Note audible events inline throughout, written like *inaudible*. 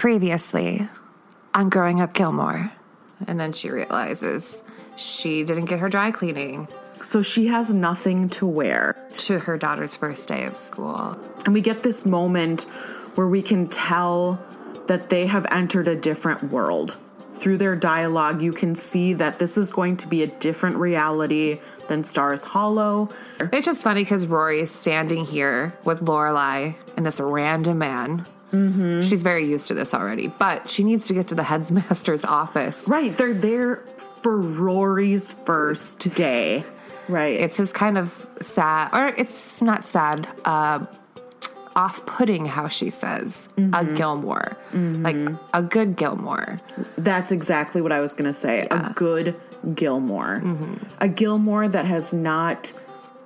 previously on Growing Up Gilmore. And then she realizes she didn't get her dry cleaning So she has nothing to wear. to her daughter's first day of school. And we get this moment where we can tell that they have entered a different world. Through their dialogue, you can see that this is going to be a different reality than Stars Hollow. It's just funny because Rory is standing here with Lorelai and this random man. Mm-hmm. She's very used to this already, but she needs to get to the headmaster's office. Right, they're there for Rory's first day. Right. It's just kind of sad, or it's not sad, uh, off putting how she says a Gilmore. Like a good Gilmore. That's exactly what I was going to say. A good Gilmore. A Gilmore that has not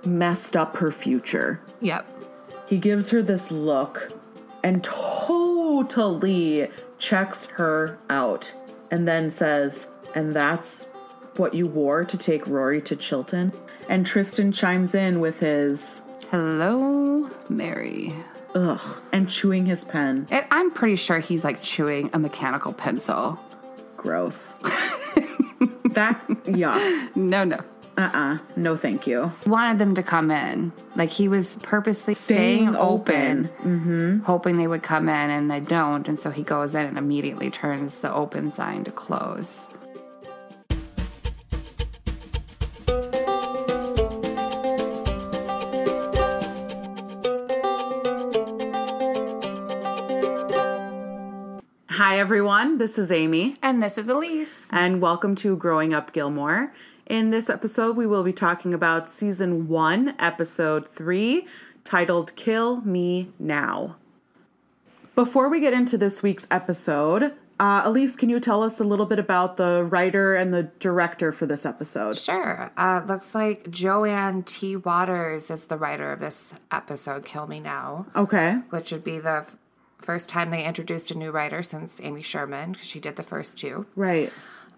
messed up her future. Yep. He gives her this look and totally checks her out and then says, And that's what you wore to take Rory to Chilton? And Tristan chimes in with his Hello, Mary. ugh and chewing his pen. And I'm pretty sure he's like chewing a mechanical pencil. Gross. *laughs* that, yeah. *laughs* No, no. Uh uh No, thank you. Wanted them to come in. Like he was purposely staying, Staying open, open. hoping they would come in, and they don't. And so he goes in and immediately turns the open sign to close. Hi, everyone. This is Aimee. And this is Elyse. and welcome to Growing Up Gilmore. In this episode, we will be talking about season one, episode three, titled Kill Me Now. Before we get into this week's episode, uh, Elyse, can you tell us a little bit about the writer and the director for this episode? Sure. Uh, looks like Joanne T. Waters is the writer of this episode, Kill Me Now, Okay. which would be the first time they introduced a new writer since Amy Sherman, because she did the first two. Right.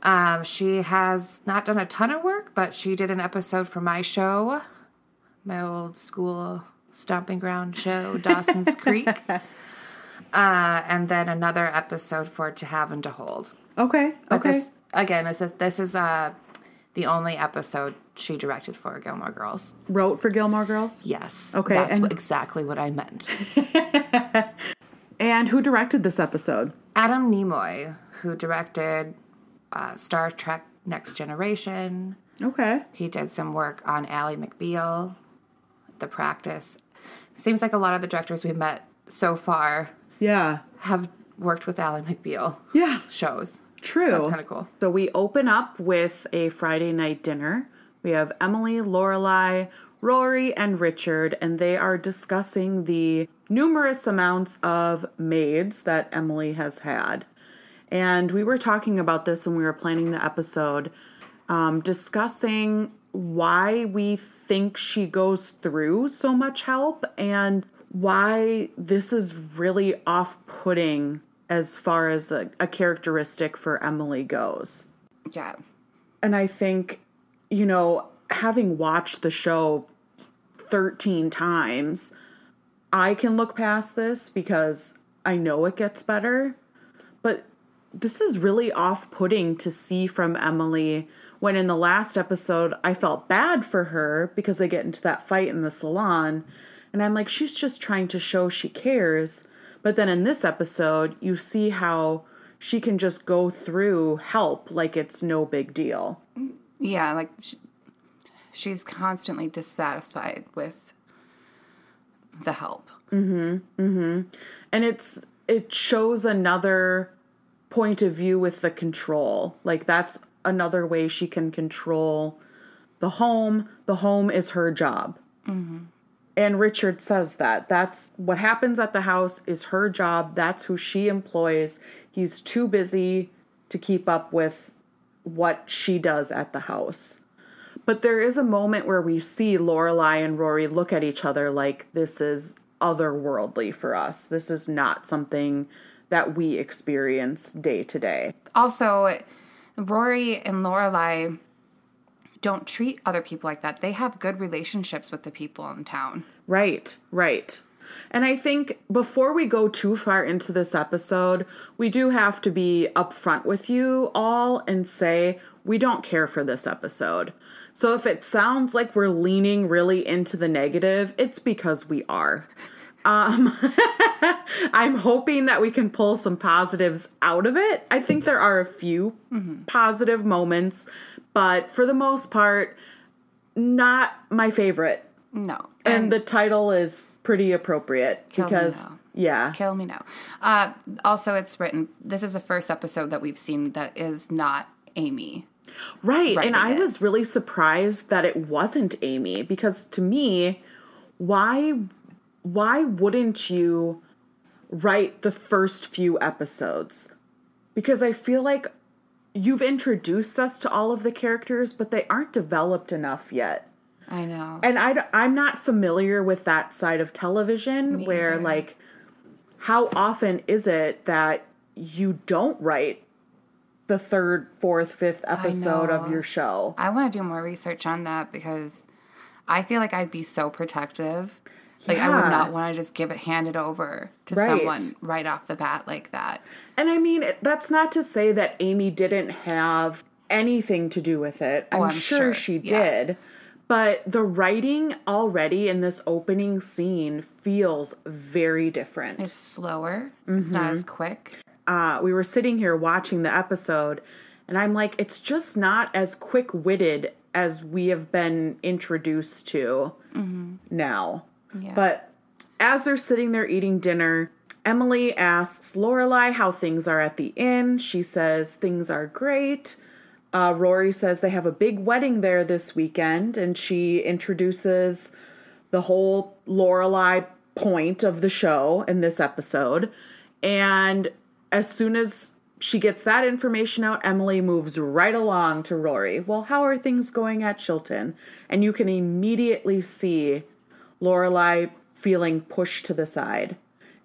Um, she has not done a ton of work, but she did an episode for my show, my old school stomping ground show, Dawson's *laughs* Creek. Uh, and then another episode for To Have and to Hold. Okay. But Okay. this again, this is this is uh the only episode she directed for Gilmore Girls. Wrote for Gilmore Girls? Yes. Okay, That's and- exactly what I meant. *laughs* And who directed this episode? Adam Nimoy, who directed uh, Star Trek Next Generation. Okay. He did some work on Ally McBeal, The Practice. Seems like a lot of the directors we've met so far Yeah. have worked with Ally McBeal Yeah. shows. True. So that's kind of cool. So we open up with a Friday night dinner. We have Emily, Lorelai, Rory, and Richard, and they are discussing the numerous amounts of maids that Emily has had. And we were talking about this when we were planning the episode, um, discussing why we think she goes through so much help and why this is really off putting as far as a, a characteristic for Emily goes. Yeah. And I think, you know, having watched the show 13 times, I can look past this because I know it gets better. This is really off putting to see from Emily when in the last episode I felt bad for her because they get into that fight in the salon. And I'm like, she's just trying to show she cares. But then in this episode, you see how she can just go through help like it's no big deal. Yeah, like sh- she's constantly dissatisfied with the help. Mm hmm. Mm hmm. And it's it shows another point of view with the control. Like that's another way she can control the home. The home is her job. Mm-hmm. And richard says that. That's what happens at the house is her job. That's who she employs. He's too busy to keep up with what she does at the house. But there is a moment where we see Lorelai and Rory look at each other like this is otherworldly for us. This is not something that we experience day to day. Also, Rory and Lorelai don't treat other people like that. They have good relationships with the people in town. Right, right. And I think before we go too far into this episode, we do have to be upfront with you all and say we don't care for this episode. So if it sounds like we're leaning really into the negative, it's because we are. Um, *laughs* I'm hoping that we can pull some positives out of it. I think there are a few positive moments, but for the most part, not my favorite. No. And the title is pretty appropriate Kill Me because, Now. yeah, Kill me now. Uh, also, it's written. This is the first episode that we've seen that is not Amy. right. And I it. was really surprised that it wasn't Amy because to me, why why wouldn't you write the first few episodes? Because I feel like you've introduced us to all of the characters, but they aren't developed enough yet. I know. and I, am not familiar with that side of television where either. like how often is it that you don't write the third fourth fifth episode of your show I want to do more research on that because I feel like I'd be so protective. Like I would not want to just give it handed over to Right. someone right off the bat like that. and i mean that's not to say that amy didn't have anything to do with it i'm, Oh, I'm sure, sure. she Yeah. did but the writing already in this opening scene feels very different It's slower. It's not Mm-hmm. as quick. uh, we were sitting here watching the episode, and I'm like, it's just not as quick witted as we have been introduced to now. But as they're sitting there eating dinner, Emily asks Lorelai how things are at the inn. She says things are great. Uh, Rory says they have a big wedding there this weekend, and she introduces the whole Lorelai point of the show in this episode. And as soon as she gets that information out, Emily moves right along to Rory. Well, how are things going at Chilton? And you can immediately see Lorelai feeling pushed to the side.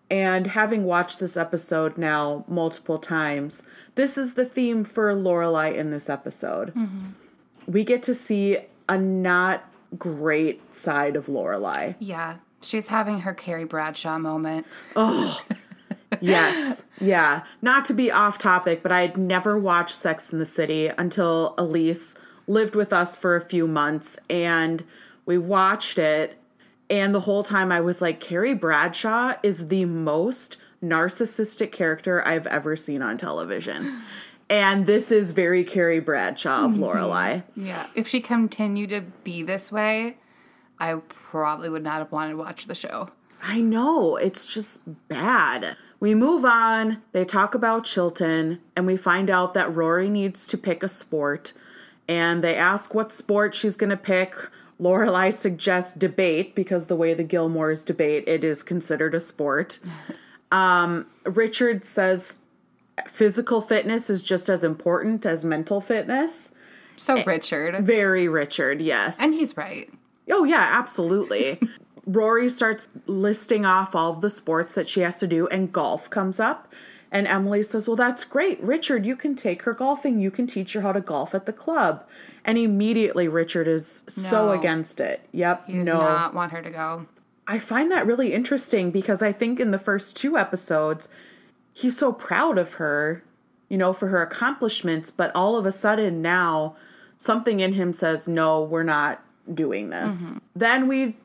And having watched this episode now multiple times, this is the theme for Lorelai in this episode. Mm-hmm. We get to see a not great side of Lorelai. Yeah. She's having her Carrie Bradshaw moment. Oh, *laughs* yes. yeah. Not to be off topic, but I had never watched Sex in the City until Elyse lived with us for a few months and we watched it. And the whole time I was like, Carrie Bradshaw is the most narcissistic character I've ever seen on television. *gasps* And this is very Carrie Bradshaw of mm-hmm. Lorelai. Yeah. If she continued to be this way, I probably would not have wanted to watch the show. I know, it's just bad. We move on, they talk about Chilton, and we find out that Rory needs to pick a sport. And they ask what sport she's gonna pick. Lorelai suggests debate because the way the Gilmores debate, it is considered a sport. *laughs* Um, Richard says physical fitness is just as important as mental fitness. So Richard. Very Richard, yes. And he's right. Oh, yeah, absolutely. *laughs* Rory starts listing off all of the sports that she has to do, and golf comes up. And Emily says, Well, that's great. Richard, you can take her golfing. You can teach her how to golf at the club. And immediately, Richard is so against it. Yep, He does no. not want her to go. I find that really interesting because I think in the first two episodes, he's so proud of her, you know, for her accomplishments. But all of a sudden now, something in him says, no, we're not doing this. Mm-hmm. Then we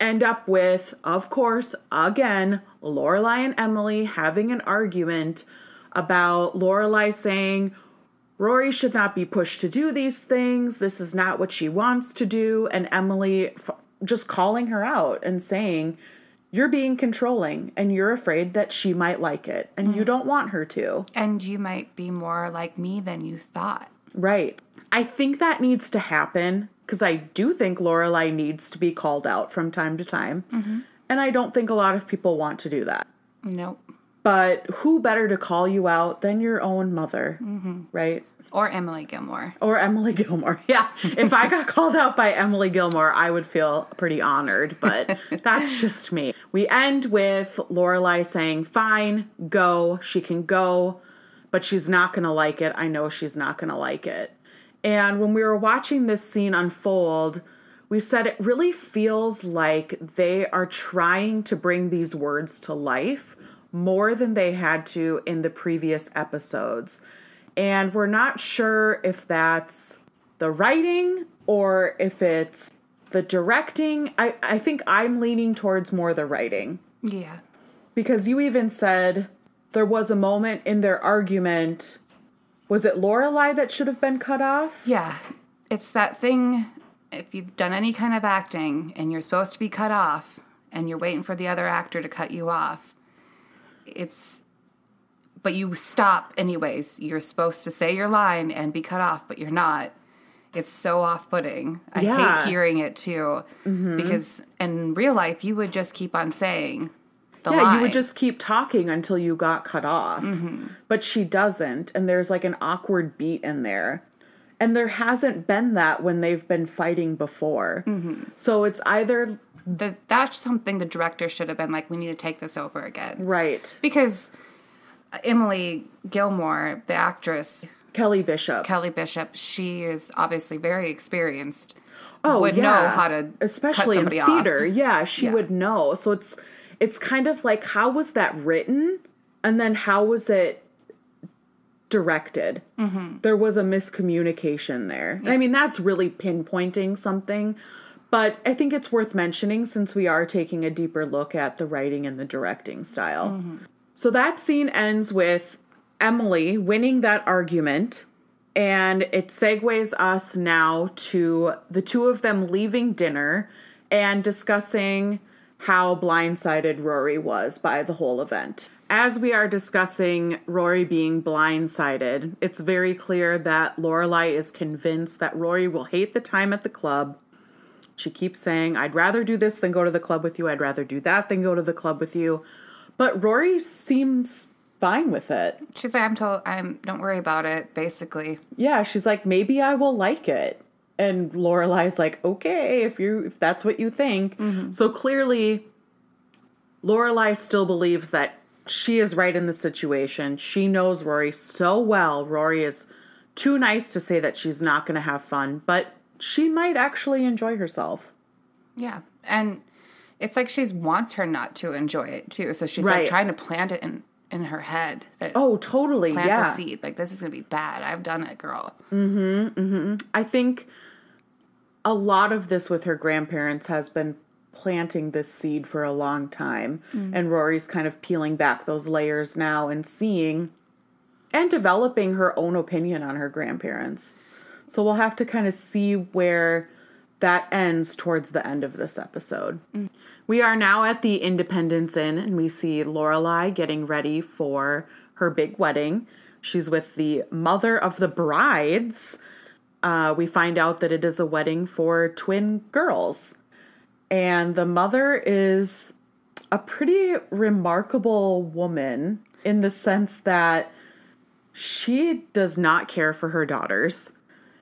end up with, of course, again, Lorelai and Emily having an argument about Lorelai saying, Rory should not be pushed to do these things. This is not what she wants to do. And Emily f- just calling her out and saying, You're being controlling and you're afraid that she might like it and you mm. don't want her to. And you might be more like me than you thought. Right. I think that needs to happen because I do think Lorelai needs to be called out from time to time. Mm-hmm. And I don't think a lot of people want to do that. Nope. But who better to call you out than your own mother? Mm-hmm. Right? Or Emily Gilmore. Or Emily *laughs* Gilmore. Yeah. If I got called out by Emily Gilmore, I would feel pretty honored, but *laughs* that's just me. We end with Lorelai saying, Fine, go. She can go, but she's not going to like it. I know she's not going to like it. And when we were watching this scene unfold, we said it really feels like they are trying to bring these words to life more than they had to in the previous episodes. And we're not sure if that's the writing or if it's the directing. I, I think I'm leaning towards more the writing Yeah. because you even said there was a moment in their argument. Was it Lorelai that should have been cut off? Yeah. It's that thing if you've done any kind of acting and you're supposed to be cut off and you're waiting for the other actor to cut you off, it's but you stop anyways. You're supposed to say your line and be cut off, but you're not. It's so off putting. I Yeah. hate hearing it too. Mm-hmm. Because in real life you would just keep on saying the Yeah, line. you would just keep talking until you got cut off. Mm-hmm. But she doesn't, and there's like an awkward beat in there. And there hasn't been that when they've been fighting before. Mm-hmm. So it's either the, that's something the director should have been like, we need to take this over again. right. Because Emily Gilmore, the actress, Kelly Bishop. Kelly Bishop, she is obviously very experienced. oh, would yeah. know how to especially in somebody off. theater. Yeah, she Yeah. would know. So it's it's kind of like how was that written, and then how was it directed? Mm-hmm. There was a miscommunication there. I mean, that's really pinpointing something. But I think it's worth mentioning since we are taking a deeper look at the writing and the directing style. Mm-hmm. So that scene ends with Emily winning that argument, and it segues us now to the two of them leaving dinner and discussing how blindsided Rory was by the whole event. As we are discussing Rory being blindsided, it's very clear that Lorelai is convinced that Rory will hate the time at the club. She keeps saying, I'd rather do this than go to the club with you. I'd rather do that than go to the club with you. But Rory seems fine with it. She's like, I'm told, I'm, don't worry about it, basically. Yeah, she's like, maybe I will like it. And Lorelai's like, okay, if you if that's what you think. Mm-hmm. So clearly, Lorelai still believes that she is right in the situation. She knows Rory so well. Rory is too nice to say that she's not going to have fun, but she might actually enjoy herself. Yeah. And it's like she wants her not to enjoy it too. So she's Right. like trying to plant it in, in her head that Oh, totally. plant yeah. the seed. Like, this is going to be bad. I've done it, girl. Hmm. Hmm. I think a lot of this with her grandparents has been planting this seed for a long time. And Rory's kind of peeling back those layers now and seeing and developing her own opinion on her grandparents. So we'll have to kind of see where that ends towards the end of this episode. We are now at the Independence Inn and we see Lorelai getting ready for her big wedding. She's with the mother of the brides. Uh, we find out that it is a wedding for twin girls. And the mother is a pretty remarkable woman in the sense that she does not care for her daughters.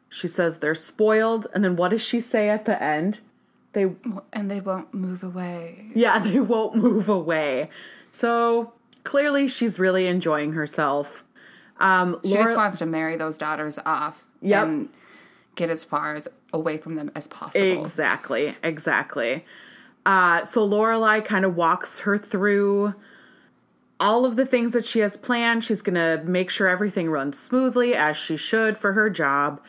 She says they're spoiled. And then what does she say at the end? They And they won't move away. yeah, *laughs* they won't move away. So clearly she's really enjoying herself. Um, She Laura- just wants to marry those daughters off Yep. and get as far as away from them as possible. exactly, exactly. Uh, so Lorelai kind of walks her through all of the things that she has planned. She's gonna make sure everything runs smoothly as she should for her job,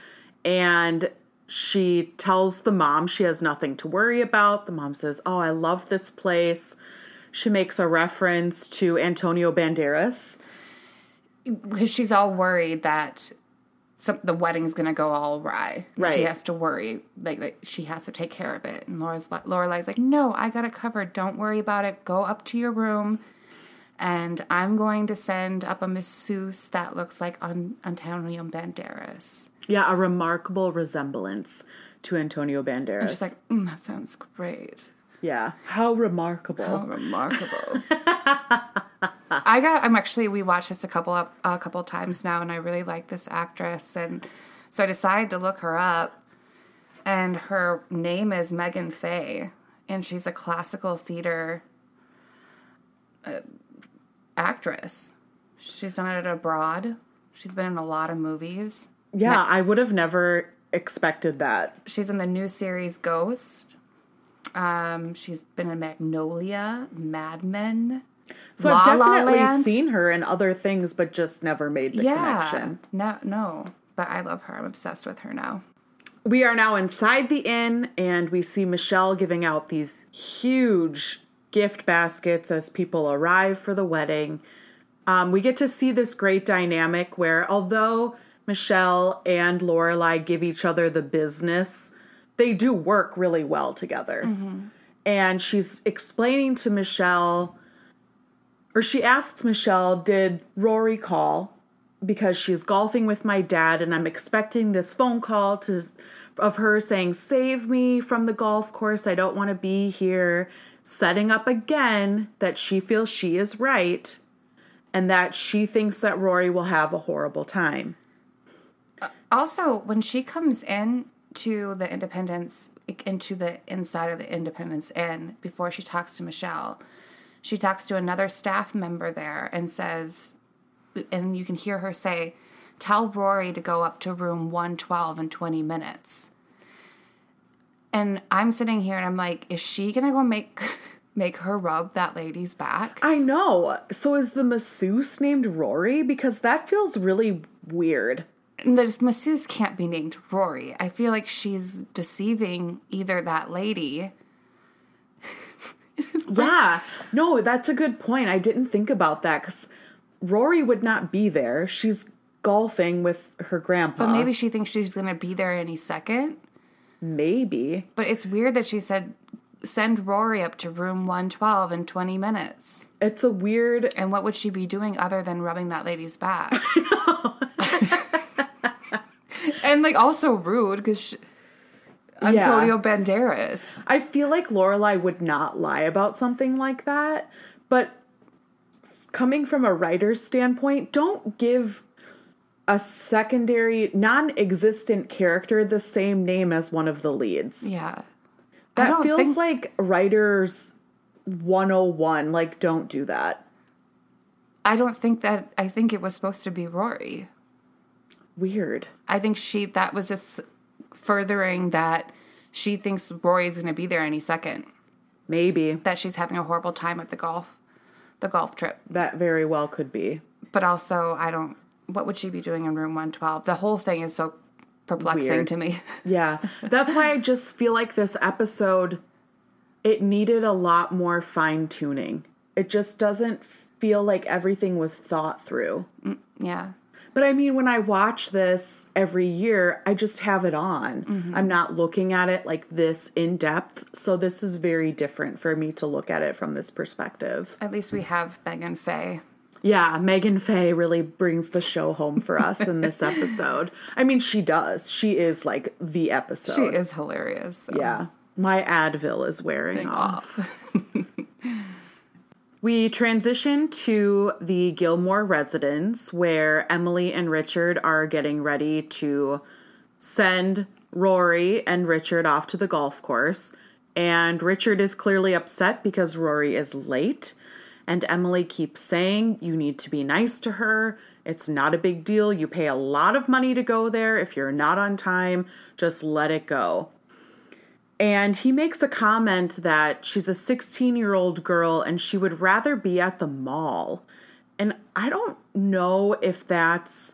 and she tells the mom she has nothing to worry about. The mom says, "Oh, I love this place." She makes a reference to Antonio Banderas. because she's all worried that some, the wedding's gonna go all awry. That She has to worry, like, like she has to take care of it. And Laura's Lorelai's like, "No, I got it covered. Don't worry about it. Go up to your room, and I'm going to send up a masseuse that looks like Antonio Banderas." Yeah, a remarkable resemblance to Antonio Banderas. She's like, mm, "That sounds great. yeah, how remarkable. How remarkable." *laughs* I got. I'm actually. We watched this a couple up a couple times now, and I really like this actress, and so I decided to look her up. And her name is Meagen Fay, and she's a classical theater uh, actress. She's done it abroad. She's been in a lot of movies. Yeah, I would have never expected that. She's in the new series Ghost. Um, she's been in Magnolia, Mad Men. So La I've definitely Land. seen her in other things, but just never made the yeah, connection. no, no, but I love her. I'm obsessed with her now. We are now inside the inn, and we see Michel giving out these huge gift baskets as people arrive for the wedding. Um, we get to see this great dynamic where, although Michel and Lorelai give each other the business, they do work really well together. Mm-hmm. And she's explaining to Michel, or she asks Michel, Did Rory call? Because she's golfing with my dad, and I'm expecting this phone call to of her saying, Save me from the golf course. I don't want to be here. Setting up again that she feels she is right and that she thinks that Rory will have a horrible time. Also, when she comes in to the Independence, into the inside of the Independence Inn, before she talks to Michel, she talks to another staff member there and says, and you can hear her say, Tell Rory to go up to room 112 in 20 minutes. And I'm sitting here and I'm like, is she gonna go make *laughs* make her rub that lady's back? I know. So is the masseuse named Rory? Because that feels really weird. The masseuse can't be named Rory. I feel like she's deceiving either that lady. *laughs* Yeah. No, that's a good point. I didn't think about that because Rory would not be there. She's golfing with her grandpa. But maybe she thinks she's going to be there any second. Maybe. But it's weird that she said, send Rory up to room 112 in 20 minutes. It's a weird. And what would she be doing other than rubbing that lady's back? *laughs* *laughs* and like also rude because Antonio Banderas. I feel like Lorelai would not lie about something like that, but coming from a writer's standpoint, don't give a secondary, non-existent character the same name as one of the leads. Yeah. That feels think- like writers 101. Like, don't do that. I don't think that, I think it was supposed to be Rory. Weird. I think she that was just furthering that she thinks Rory is going to be there any second. Maybe. That she's having a horrible time at the golf, the golf trip. That very well could be. But also, I don't. What would she be doing in room one twelve? The whole thing is so perplexing Weird. to me. *laughs* Yeah. That's why I just feel like this episode it needed a lot more fine tuning. It just doesn't feel like everything was thought through. Mm, yeah, But I mean, when I watch this every year, I just have it on. Mm-hmm. I'm not looking at it like this in depth. So this is very different for me to look at it from this perspective. at least we have Meagen Fay. Yeah, Meagen Fay really brings the show home for us in this *laughs* episode. I mean, she does. She is like the episode. She is hilarious. so. Yeah. My Advil is wearing off. *laughs* We transition to the Gilmore residence where Emily and Richard are getting ready to send Rory and Richard off to the golf course. And Richard is clearly upset because Rory is late. And Emily keeps saying, You need to be nice to her. It's not a big deal. You pay a lot of money to go there. If you're not on time, just let it go. And he makes a comment that she's a 16 year old girl and she would rather be at the mall. And I don't know if that's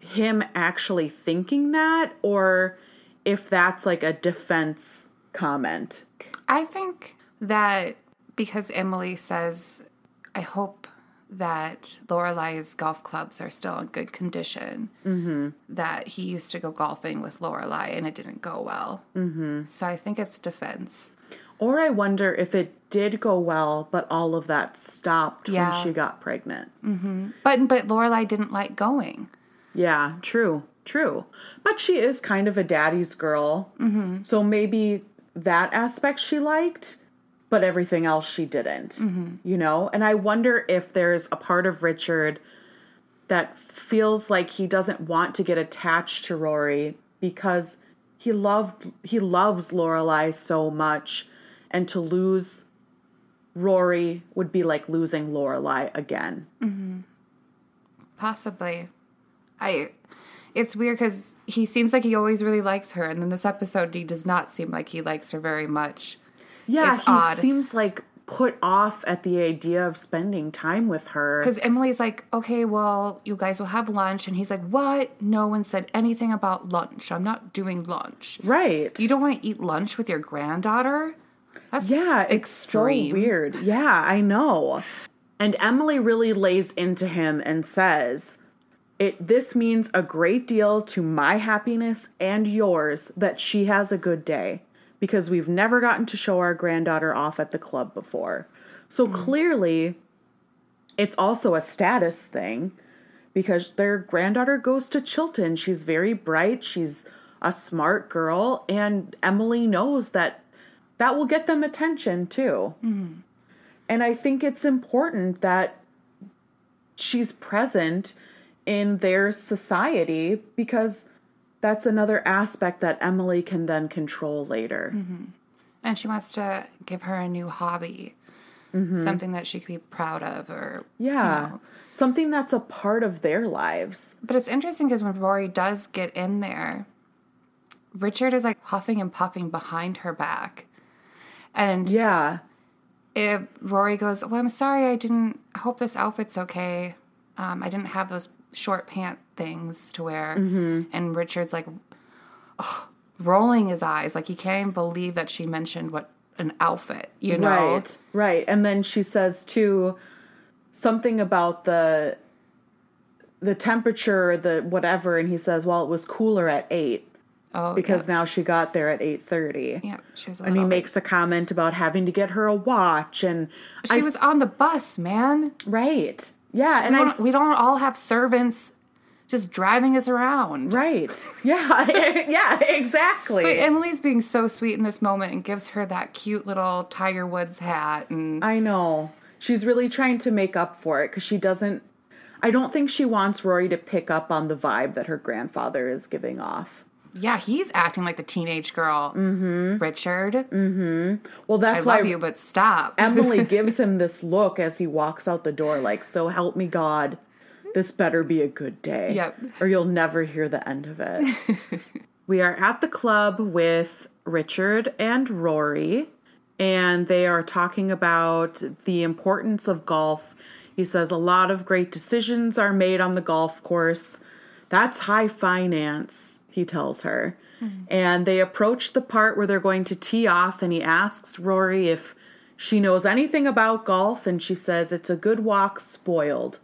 him actually thinking that or if that's like a defense comment. I think that because Emily says, I hope that Lorelai's golf clubs are still in good condition. Mm-hmm. That he used to go golfing with Lorelai and it didn't go well. Mm-hmm. So I think it's defense. Or I wonder if it did go well, but all of that stopped Yeah. when she got pregnant. But but Lorelai didn't like going. Yeah, true, true. But she is kind of a daddy's girl. Mm-hmm. So maybe that aspect she liked, but everything else she didn't. Mm-hmm. You know? And I wonder if there's a part of Richard that feels like he doesn't want to get attached to Rory because he loved he loves Lorelai so much and to lose Rory would be like losing Lorelai again. Mm-hmm. Possibly. I it's weird because he seems like he always really likes her, and then this episode he does not seem like he likes her very much. Yeah, It's he odd. seems like put off at the idea of spending time with her. Because Emily's like, okay, well, you guys will have lunch, and he's like, what? No one said anything about lunch. I'm not doing lunch. Right. You don't want to eat lunch with your granddaughter? That's Yeah, extreme. it's so weird. Yeah, I know. And Emily really lays into him and says, "It this means a great deal to my happiness and yours that she has a good day because we've never gotten to show our granddaughter off at the club before. So mm. clearly it's also a status thing because their granddaughter goes to Chilton. She's very bright, she's a smart girl, and Emily knows that that will get them attention too. Mm-hmm. And I think it's important that she's present in their society because that's another aspect that Emily can then control later. And she wants to give her a new hobby, something that she could be proud of, or Yeah. You know. Something that's a part of their lives. But it's interesting because when Rory does get in there, Richard is like huffing and puffing behind her back. And Yeah. if Rory goes, Well, I'm sorry, I didn't, I hope this outfit's okay. Um, I didn't have those short pant things to wear. Mm-hmm. And Richard's like, ugh, rolling his eyes. Like he can't even believe that she mentioned what an outfit, you know? Right. Right. And then she says too something about the the temperature, the whatever, and he says, Well, it was cooler at eight Oh, because yeah. now she got there at eight thirty. yeah, she was a And he late. makes a comment about having to get her a watch and She I- was on the bus, man. right. Yeah, and we, don't, we don't all have servants just driving us around. right. Yeah. *laughs* yeah, exactly. But Emily's being so sweet in this moment and gives her that cute little Tiger Woods hat. And I know. She's really trying to make up for it because she doesn't. I don't think she wants Rory to pick up on the vibe that her grandfather is giving off. Yeah, he's acting like the teenage girl. Mm-hmm. Richard, Well, I that's why love you, but stop. *laughs* Emily gives him this look as he walks out the door, like, "So help me God, this better be a good day, Yep. or you'll never hear the end of it." *laughs* we are at the club with Richard and Rory, and they are talking about the importance of golf. He says a lot of great decisions are made on the golf course. That's high finance, he tells her. Mm-hmm. And they approach the part where they're going to tee off, and he asks Rory if she knows anything about golf, and she says it's a good walk, spoiled.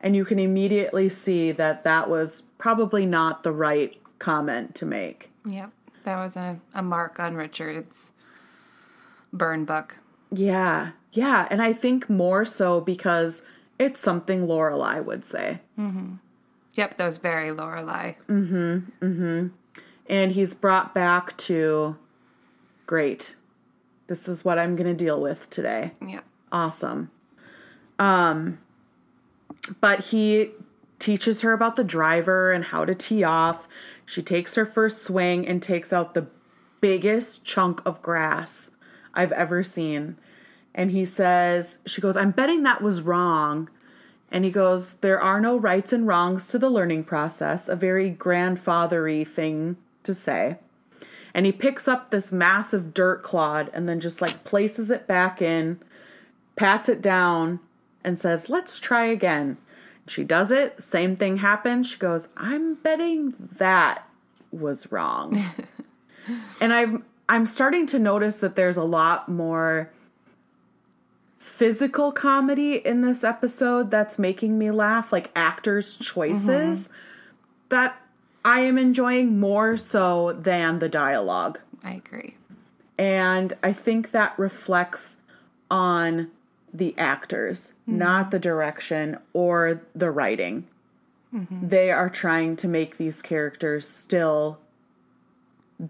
And you can immediately see that that was probably not the right comment to make. yep, that was a, a mark on Richard's burn book. Yeah, yeah, and I think more so because it's something Lorelai would say. Mm-hmm. Yep, that was very Lorelai. Mhm. Mm-hmm. And he's brought back to great. This is what I'm going to deal with today. Yep. Awesome. Um but he teaches her about the driver and how to tee off. She takes her first swing and takes out the biggest chunk of grass I've ever seen. And he says, she goes, I'm betting that was wrong. And he goes, There are no rights and wrongs to the learning process, a very grandfathery thing to say. And he picks up this massive dirt clod and then just like places it back in, pats it down, and says, Let's try again. She does it, same thing happens. She goes, I'm betting that was wrong. *laughs* and I've I'm starting to notice that there's a lot more physical comedy in this episode that's making me laugh, like actors' choices that I am enjoying more so than the dialogue. I agree. And I think that reflects on the actors, hmm. not the direction or the writing. Mm-hmm. They are trying to make these characters still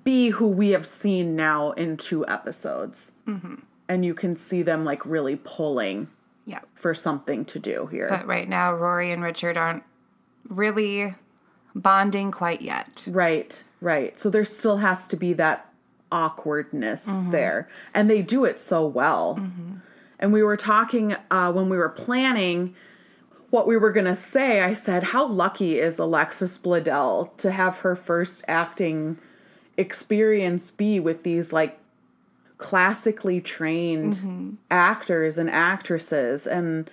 be who we have seen now in two episodes. Mm-hmm. And you can see them like really pulling Yep. for something to do here. But right now, Rory and Richard aren't really bonding quite yet. Right, right. So there still has to be that awkwardness there. And they do it so well. And we were talking uh, when we were planning, what we were going to say, I said, How lucky is Alexis Bledel to have her first acting experience be with these like classically trained actors and actresses and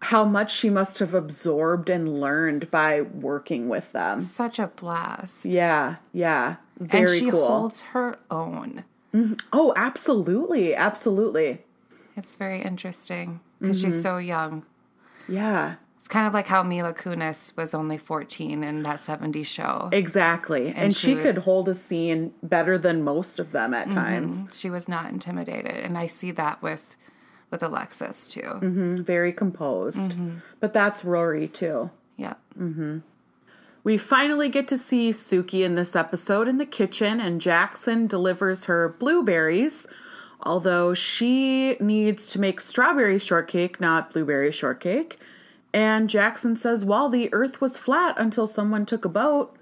how much she must have absorbed and learned by working with them. Such a blast. Yeah, yeah. Very and she cool. holds her own. oh, absolutely. Absolutely. It's very interesting because Mm-hmm. she's so young. Yeah. It's kind of like how Mila Kunis was only 14 in that 70s show. Exactly. And, she she, would- could hold a scene better than most of them at times. She was not intimidated, and I see that with with Alexis too. Mm-hmm. Very composed. Mm-hmm. But that's Rory too. Yeah. We finally get to see Sookie in this episode in the kitchen, and Jackson delivers her blueberries, although she needs to make strawberry shortcake, not blueberry shortcake. And Jackson says, Well, the earth was flat until someone took a boat.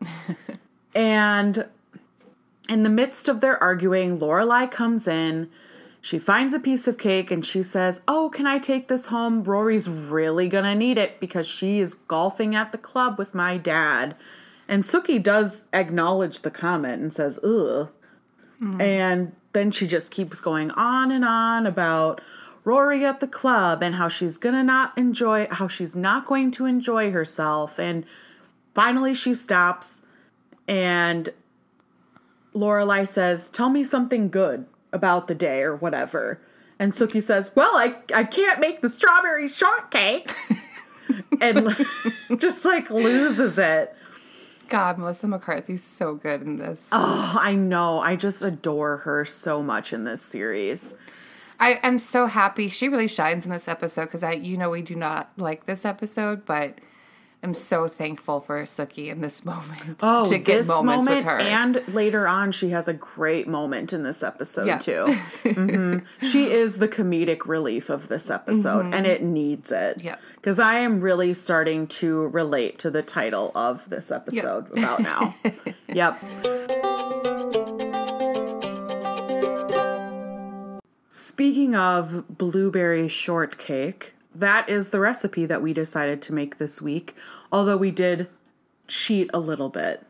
*laughs* and in the midst of their arguing, Lorelai comes in. She finds a piece of cake and she says, Oh, can I take this home? Rory's really gonna need it because she is golfing at the club with my dad. And Sookie does acknowledge the comment and says, Ugh. Mm. And then she just keeps going on and on about Rory at the club and how she's gonna not enjoy, how she's not going to enjoy herself. And finally she stops and Lorelai says, "Tell me something good about the day or whatever." And Sookie says, "Well, I I can't make the strawberry shortcake." *laughs* and just like loses it. God, Melissa McCarthy's so good in this. Oh, I know. I just adore her so much in this series. I am so happy she really shines in this episode because I, you know, we do not like this episode, but I'm so thankful for Sookie in this *laughs* moment Oh, to get moments moment with her. and later on she has a great moment in this episode Yeah. too. hmm *laughs* She is the comedic relief of this episode and it needs it. Mm-hmm. Because I am really starting to relate to the title of this episode about now. *laughs* yep. Speaking of blueberry shortcake, that is the recipe that we decided to make this week. Although we did cheat a little bit.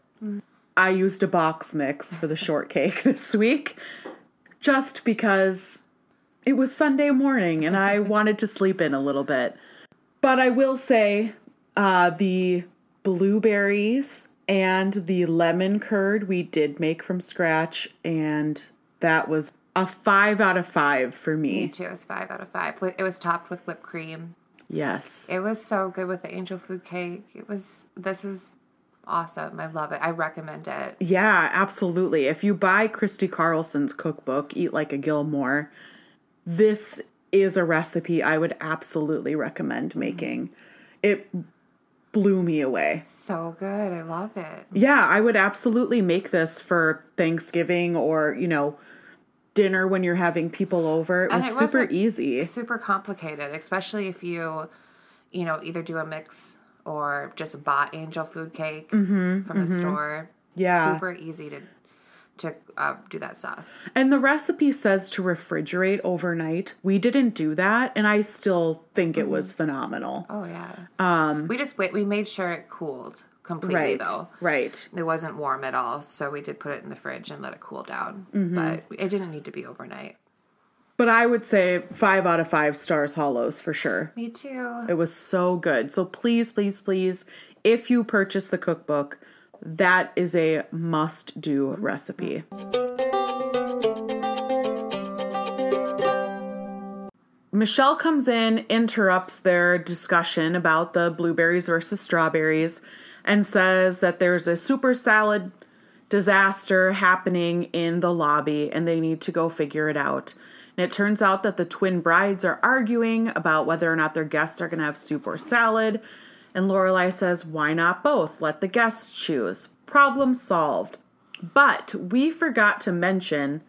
I used a box mix for the shortcake *laughs* this week just because it was Sunday morning and I *laughs* wanted to sleep in a little bit. But I will say uh, the blueberries and the lemon curd we did make from scratch, and that was a five out of five for Me me. too. It was five out of five. It was topped with whipped cream. Yes. It was so good with the angel food cake. It was. This is awesome. I love it. I recommend it. Yeah, absolutely. If you buy Kristi Carlson's cookbook, Eat Like a Gilmore, this is a recipe I would absolutely recommend mm-hmm. making. It blew me away. So good. I love it. Yeah, I would absolutely make this for Thanksgiving or, you know, dinner when you're having people over. It And was it super easy. Super complicated, especially if you, you know, either do a mix or just bought angel food cake from the store. Mm-hmm, Yeah. Super easy to to uh, do that sauce. And the recipe says to refrigerate overnight. We didn't do that, and I still think it was phenomenal. Oh yeah. Um, we just wait. We made sure it cooled completely Right. though. Right. It wasn't warm at all, so we did put it in the fridge and let it cool down. Mm-hmm. But it didn't need to be overnight. But I would say five out of five stars hollows for sure. Me too. It was so good. So please, please, please, if you purchase the cookbook, that is a must do recipe. Michel comes in, interrupts their discussion about the blueberries versus strawberries, and says that there's a super salad disaster happening in the lobby and they need to go figure it out. And it turns out that the twin brides are arguing about whether or not their guests are going to have soup or salad. And Lorelai says, "Why not both? Let the guests choose." Problem solved. But we forgot to mention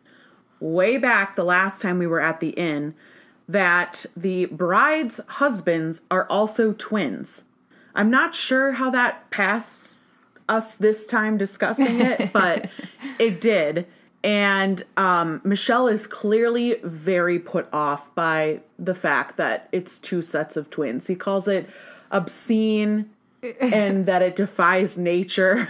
way back the last time we were at the inn that the bride's husbands are also twins. I'm not sure how that passed us this time discussing it, *laughs* but it did. And um, Michel is clearly very put off by the fact that it's two sets of twins. He calls it obscene *laughs* and that it defies nature.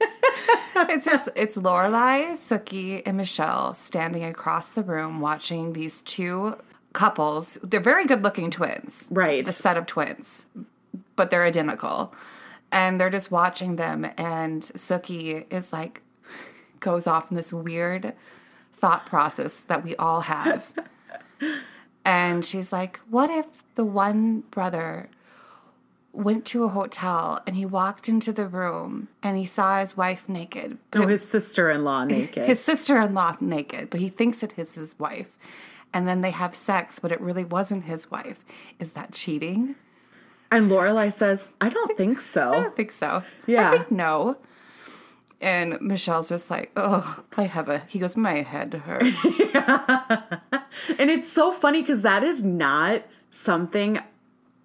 *laughs* it's just it's Lorelai, Sookie, and Michel standing across the room watching these two couples. They're very good looking twins. Right. A set of twins. But they're identical. And they're just watching them and Sookie is like *laughs* goes off in this weird thought process that we all have. *laughs* and she's like, What if the one brother went to a hotel and he walked into the room and he saw his wife naked? No, oh, his sister in law *laughs* naked. his sister-in-law naked, but he thinks it is his wife. And then they have sex, but it really wasn't his wife. Is that cheating? And Lorelai says, I don't think so. I don't think so. Yeah. I think no. And Michel's just like, oh, I have a. He goes, my head hurts. *laughs* And it's so funny because that is not something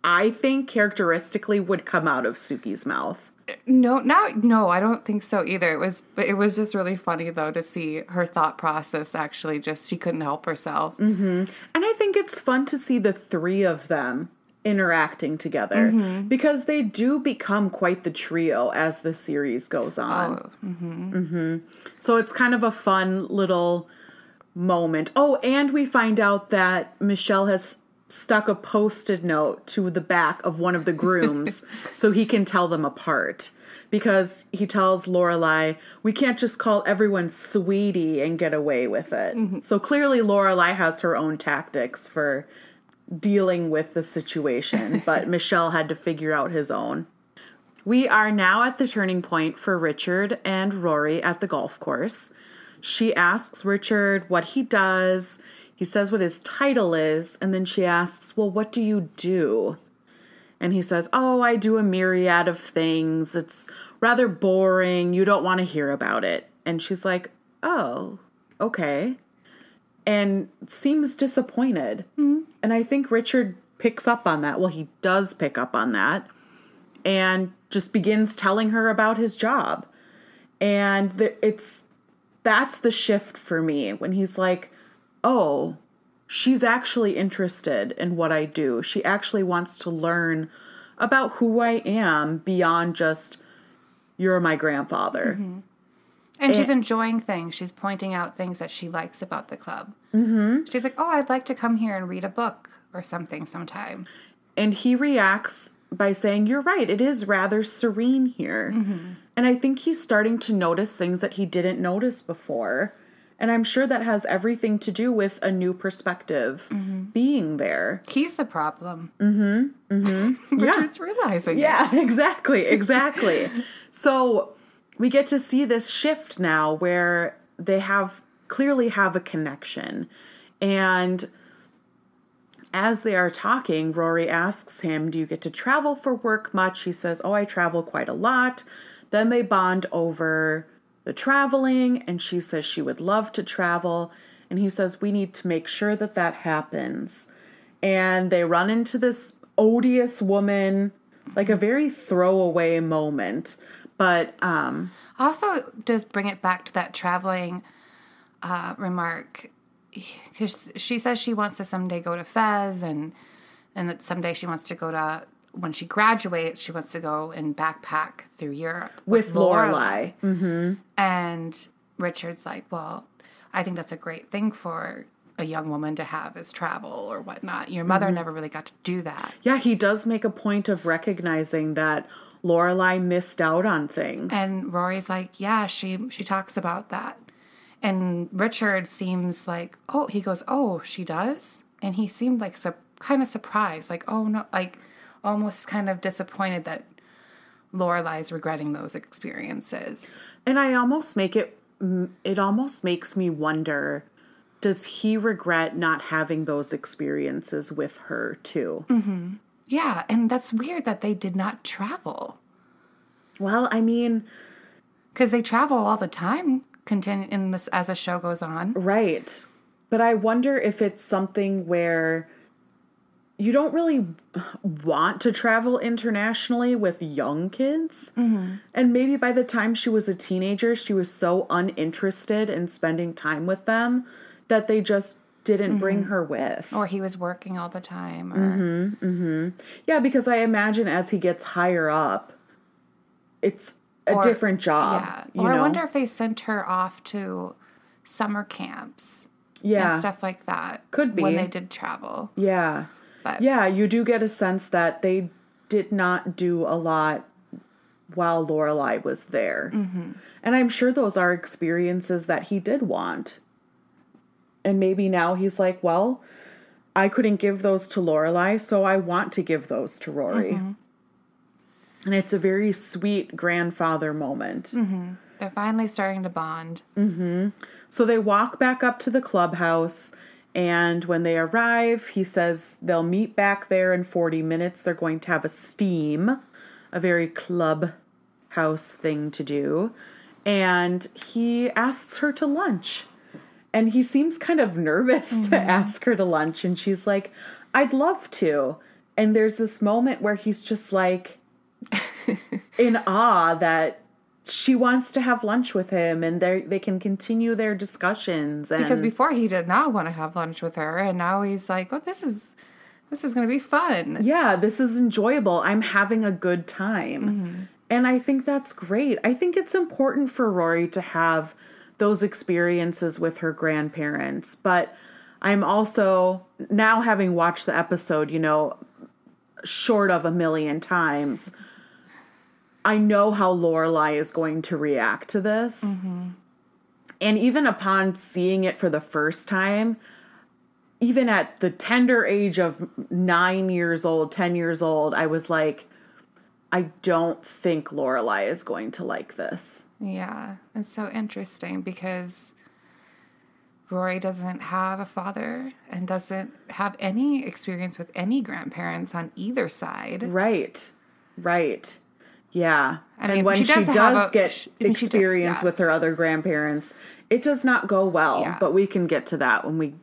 I think characteristically would come out of Sookie's mouth. no, not no. I don't think so either. It was, but it was just really funny though to see her thought process. Actually, just she couldn't help herself. Mm-hmm. And I think it's fun to see the three of them interacting together mm-hmm. because they do become quite the trio as the series goes on. Oh, mm-hmm. Mm-hmm. So it's kind of a fun little moment. Oh, and we find out that Michel has stuck a post-it note to the back of one of the grooms *laughs* so he can tell them apart. Because he tells Lorelai, we can't just call everyone sweetie and get away with it. So clearly Lorelai has her own tactics for dealing with the situation, *laughs* but Michel had to figure out his own. We are now at the turning point for Richard and Rory at the golf course. She asks Richard what he does. He says what his title is, and then she asks, Well, what do you do? And he says, Oh, I do a myriad of things. It's rather boring. You don't want to hear about it. And she's like, Oh, okay. And seems disappointed. Mm-hmm. And I think Richard picks up on that. Well, he does pick up on that and just begins telling her about his job. And the, it's that's the shift for me when he's like, "Oh, she's actually interested in what I do. She actually wants to learn about who I am beyond just you're my grandfather." Mm-hmm. And she's enjoying things. She's pointing out things that she likes about the club. Mm-hmm. She's like, "Oh, I'd like to come here and read a book or something sometime." And he reacts by saying, You're right, it is rather serene here. And I think he's starting to notice things that he didn't notice before. And I'm sure that has everything to do with a new perspective being there. He's the problem. Mm-hmm. Mm-hmm. *laughs* Richard's realizing it. Yeah, *laughs* exactly, exactly. so we get to see this shift now where they have clearly have a connection. And as they are talking, Rory asks him, Do you get to travel for work much? He says, Oh, I travel quite a lot. Then they bond over the traveling, and she says she would love to travel. And he says, We need to make sure that that happens. And they run into this odious woman, like a very throwaway moment. But um, Also, just bring it back to that traveling uh, remark, because she says she wants to someday go to Fez, and and that someday she wants to go to when she graduates, she wants to go and backpack through Europe with Lorelai. And Richard's like, well, I think that's a great thing for a young woman to have is travel or whatnot. Your mother never really got to do that. Yeah, he does make a point of recognizing that Lorelai missed out on things. And Rory's like, yeah, she she talks about that. And Richard seems like, oh, he goes, oh, she does, and he seemed like su- kind of surprised, like, oh no, like almost kind of disappointed that Lorelai's regretting those experiences. And I almost make it it almost makes me wonder does he regret not having those experiences with her too? Mm-hmm. Yeah, and that's weird that they did not travel Well, I mean, because they travel all the time. Continue in this as a show goes on. right. But I wonder if it's something where you don't really want to travel internationally with young kids. Mm-hmm. And maybe by the time she was a teenager, she was so uninterested in spending time with them that they just didn't bring mm-hmm. her with. Or he was working all the time. Or mm-hmm, mm-hmm. Yeah, because I imagine as he gets higher up, it's a Or- different job. yeah. You Or know? I wonder if they sent her off to summer camps yeah. and stuff like that. Could be. when they did travel. Yeah. But Yeah, you do get a sense that they did not do a lot while Lorelai was there. Mm-hmm. And I'm sure those are experiences that he did want. And maybe now he's like, well, I couldn't give those to Lorelai, so I want to give those to Rory. Mm-hmm. And it's a very sweet grandfather moment. they're finally starting to bond. So they walk back up to the clubhouse, and when they arrive, he says they'll meet back there in 40 minutes. They're going to have a steam, a very clubhouse thing to do. And he asks her to lunch. And he seems kind of nervous to mm-hmm. ask her to lunch. And she's like, I'd love to. And there's this moment where he's just like *laughs* in awe that she wants to have lunch with him and they they can continue their discussions and Because before he did not want to have lunch with her, and now he's like, "Oh, this is this is going to be fun." yeah this is enjoyable i'm having a good time mm-hmm. and i think that's great i think it's important for rory to have those experiences with her grandparents. But i'm also now having watched the episode you know short of a million times i know how lorelai is going to react to this. Mm-hmm. And even upon seeing it for the first time even at the tender age of nine years old, 10 years old, I was like, I don't think Lorelai is going to like this. Yeah, it's so interesting because Rory doesn't have a father and doesn't have any experience with any grandparents on either side. Right. Right. Yeah. I mean, and when she she does does, a- get she- I mean, she does- experience yeah. with her other grandparents, it does not go well. Yeah. But we can get to that when we.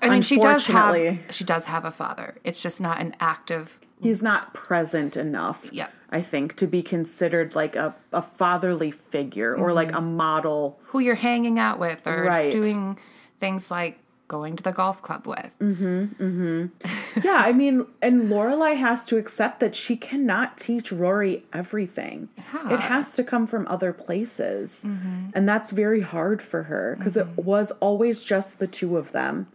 I mean, she does have she does have a father. It's just not an active. He's not present enough. Yeah, I think to be considered like a, a fatherly figure or like mm-hmm. a model. Who you're hanging out with or Right. doing things like going to the golf club with. Mm-hmm. Mm-hmm. Yeah, I mean, and Lorelai has to accept that she cannot teach Rory everything. It has to come from other places. And that's very hard for her because it was always just the two of them.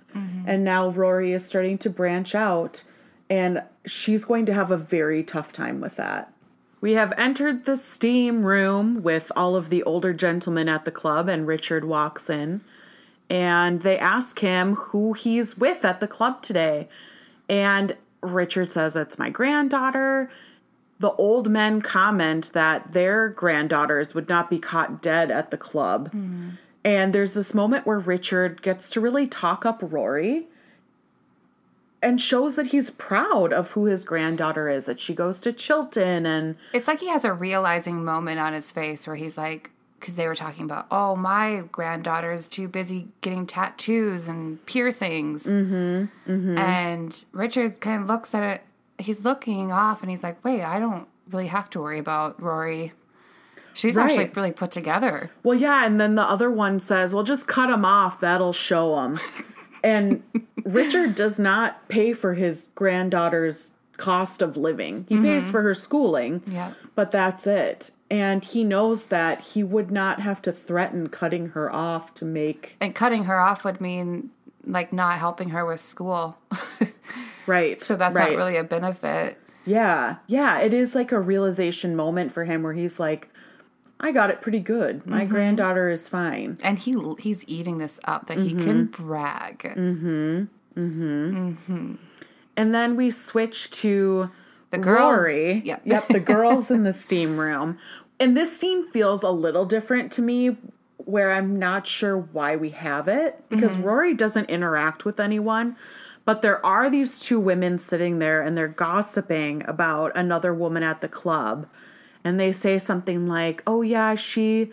And now Rory is starting to branch out, and she's going to have a very tough time with that. We have entered the steam room with all of the older gentlemen at the club, and Richard walks in and they ask him who he's with at the club today. And Richard says, It's my granddaughter. The old men comment that their granddaughters would not be caught dead at the club. And there's this moment where Richard gets to really talk up Rory and shows that he's proud of who his granddaughter is, that she goes to Chilton and It's like he has a realizing moment on his face where he's like, because they were talking about, oh, my granddaughter's too busy getting tattoos and piercings. Mm-hmm, And Richard kind of looks at it. He's looking off and he's like, wait, I don't really have to worry about Rory. She's actually really put together. Well, yeah, and then the other one says, "Well, just cut him off. That'll show him." *laughs* and Richard does not pay for his granddaughter's cost of living. He pays for her schooling, Yeah. but that's it. And he knows that he would not have to threaten cutting her off to make And cutting her off would mean like not helping her with school. *laughs* right. so that's right. not really a benefit. Yeah, yeah, it is like a realization moment for him where he's like, "I got it pretty good. My mm-hmm. granddaughter is fine." And he he's eating this up that he can mm-hmm. brag. Mm-hmm. And then we switch to The girls- Rory. yep. Yep, the *laughs* girls in the steam room. And this scene feels a little different to me where I'm not sure why we have it because Mm-hmm. Rory doesn't interact with anyone. But there are these two women sitting there and they're gossiping about another woman at the club. And they say something like, oh, yeah, she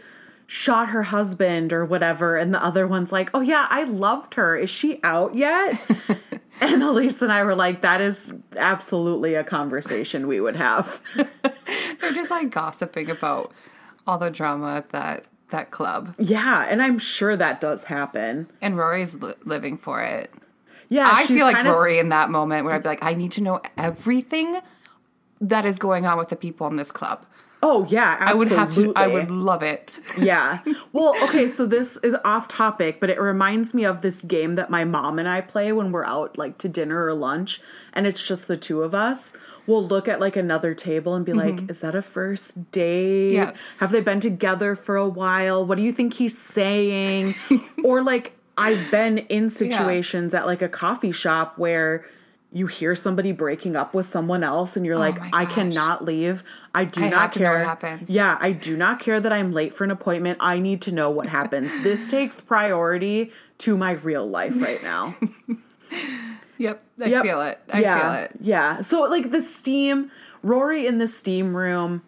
shot her husband or whatever. And the other one's like, oh, yeah, I loved her. Is she out yet? *laughs* and Elyse and I were like, that is absolutely a conversation we would have. *laughs* They're just like gossiping about all the drama that that club. Yeah, and I'm sure that does happen. And Rory's li- living for it. Yeah, I she's feel like Rory s- in that moment where I'd be like, I need to know everything that is going on with the people in this club. Oh yeah, I would have to. I would love it. yeah. *laughs* Well, okay, so this is off topic, but it reminds me of this game that my mom and I play when we're out like to dinner or lunch and it's just the two of us. We'll look at like another table and be like, is that a first date? Mm-hmm. Yeah. Have they been together for a while? What do you think he's saying? *laughs* or like I've been in situations at like a coffee shop where you hear somebody breaking up with someone else and you're oh like, Oh my I cannot leave. I do I not have to know care. what happens. Yeah, I do not care that I'm late for an appointment. I need to know what happens. this *laughs* takes priority to my real life right now. *laughs* Yep, I Yep. feel it. I yeah, feel it. Yeah. So like the steam, Rory in the steam room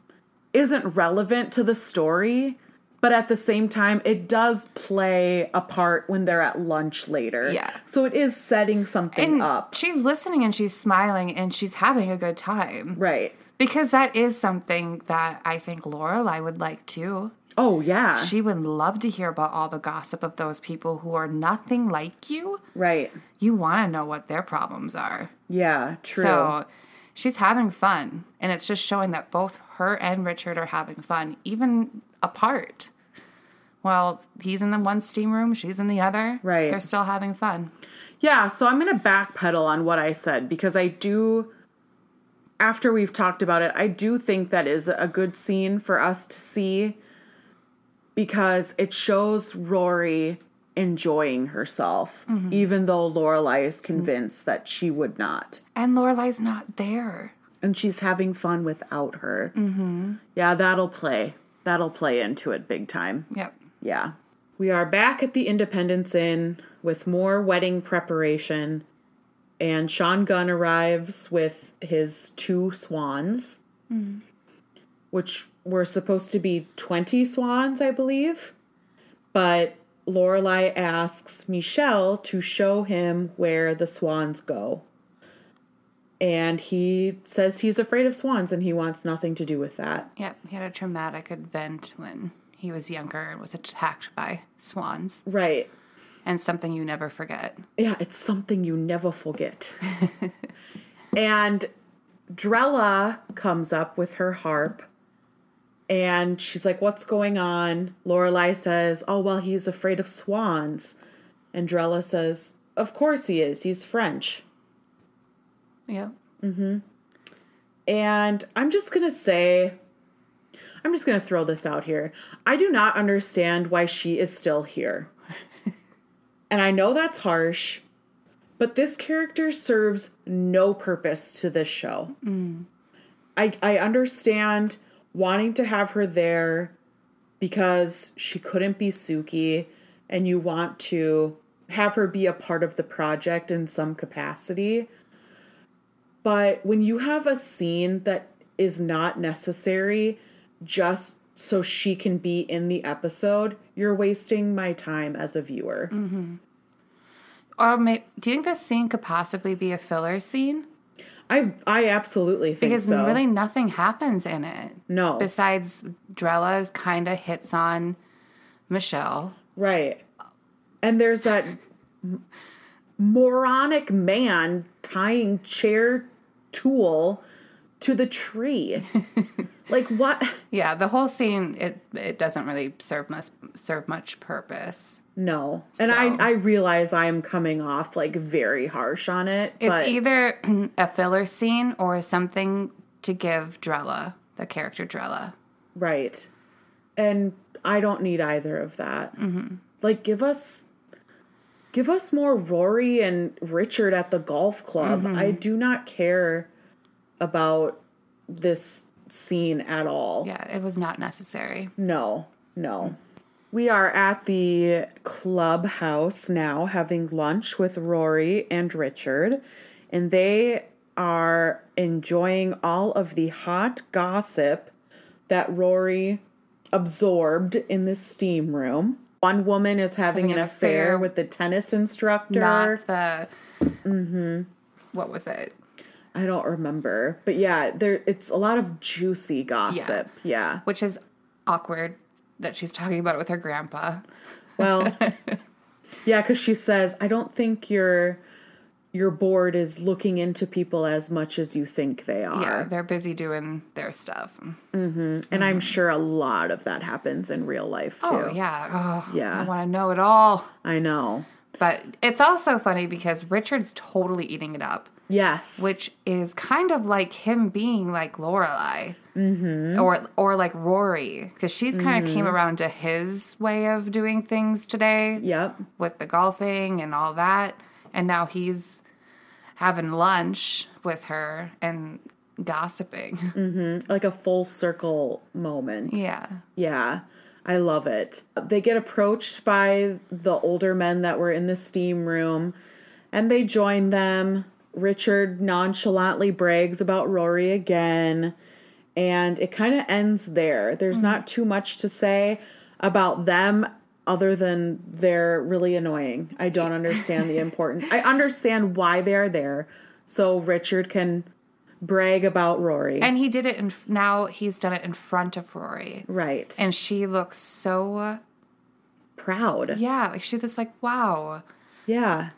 isn't relevant to the story, but at the same time it does play a part when they're at lunch later. Yeah. So it is setting something And up. she's listening and she's smiling and she's having a good time Right. because that is something that I think Lorelai would like too. Oh yeah. She would love to hear about all the gossip of those people who are nothing like you. right. You want to know what their problems are. Yeah, true. So she's having fun. And it's just showing that both her and Richard are having fun, even apart. Well, he's in the one steam room, she's in the other. Right. They're still having fun. Yeah, so I'm going to backpedal on what I said because I do, after we've talked about it, I do think that is a good scene for us to see because it shows Rory enjoying herself, even though Lorelai is convinced that she would not. And Lorelai's not there. And she's having fun without her. Mm-hmm. Yeah, that'll play. That'll play into it big time. Yep. Yeah. We are back at the Independence Inn with more wedding preparation. And Sean Gunn arrives with his two swans, mm-hmm. which were supposed to be 20 swans, I believe. But Lorelai asks Michel to show him where the swans go. And he says he's afraid of swans and he wants nothing to do with that. Yep. He had a traumatic event when he was younger and was attacked by swans. Right. And something you never forget. Yeah, it's something you never forget. *laughs* and Drella comes up with her harp and she's like, What's going on? Lorelai says, Oh, well, he's afraid of swans. And Drella says, Of course he is. He's French. Yep. Mm-hmm. And I'm just going to say, I'm just going to throw this out here. I do not understand why she is still here. *laughs* and I know that's harsh, but this character serves no purpose to this show. Mm. I, I understand wanting to have her there because she couldn't be Sookie and you want to have her be a part of the project in some capacity. But when you have a scene that is not necessary just so she can be in the episode, you're wasting my time as a viewer. Mm-hmm. Or may, do you think this scene could possibly be a filler scene? I I absolutely think Because so. really nothing happens in it. no. Besides Drella's kind of hits on Michel. right. And there's that moronic man tying chair tulle to the tree. *laughs* like what? Yeah, the whole scene it it doesn't really serve much serve much purpose. No. And So- I I realize I'm coming off like very harsh on it. It's either *clears throat* a filler scene or something to give Drella, the character Drella. Right. And I don't need either of that. Mm-hmm. Like give us give us more Rory and Richard at the golf club. Mm-hmm. I do not care about this scene at all. Yeah, it was not necessary. No. No. We are at the clubhouse now having lunch with Rory and Richard, and they are enjoying all of the hot gossip that Rory absorbed in the steam room. One woman is having, Having an an affair, affair. with the tennis instructor. Not the Mm-hmm. what was it? I don't remember, but yeah, there it's a lot of juicy gossip. Yeah. Which is awkward that she's talking about it with her grandpa. Well, *laughs* yeah, because she says, I don't think your your board is looking into people as much as you think they are. Yeah, they're busy doing their stuff. Mm-hmm. And I'm mm-hmm. sure a lot of that happens in real life oh, too. Oh yeah. Oh, Yeah. I want to know it all. I know. But it's also funny because Richard's totally eating it up, Yes. which is kind of like him being like Lorelai, mm-hmm. or or like Rory, because she's kind of mm-hmm. came around to his way of doing things today Yep. with the golfing and all that, and now he's having lunch with her and gossiping. *laughs* Mm-hmm. Like a full circle moment. Yeah. Yeah, I love it. They get approached by the older men that were in the steam room and they join them. Richard nonchalantly brags about Rory again, and it kind of ends there. There's mm-hmm. not too much to say about them other than they're really annoying. I don't understand the importance. I understand why they're there so Richard can brag about Rory. And he did it, and now he's done it in front of Rory. right. And she looks so, proud. yeah, like she looks like, wow, Yeah.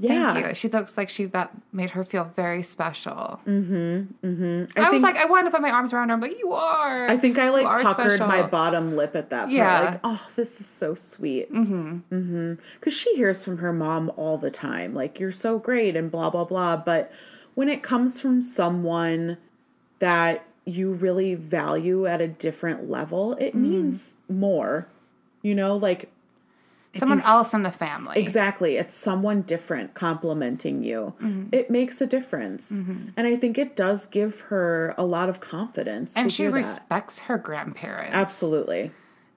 Thank Yeah. you. She looks like she that made her feel very special. Mm-hmm. Mm-hmm. I, I, was like, I wanted to put my arms around her, but you are. I think I like puckered special. my bottom lip at that point. Yeah. Like, oh, this is so sweet. Mm-hmm. Mm-hmm. Because she hears from her mom all the time, like, you're so great and blah, blah, blah. But when it comes from someone that you really value at a different level, it Mm-hmm. means more. You know, like, Someone else in the family. Exactly. It's someone different complimenting you. Mm-hmm. It makes a difference. And I think it does give her a lot of confidence. And she respects her grandparents. Absolutely.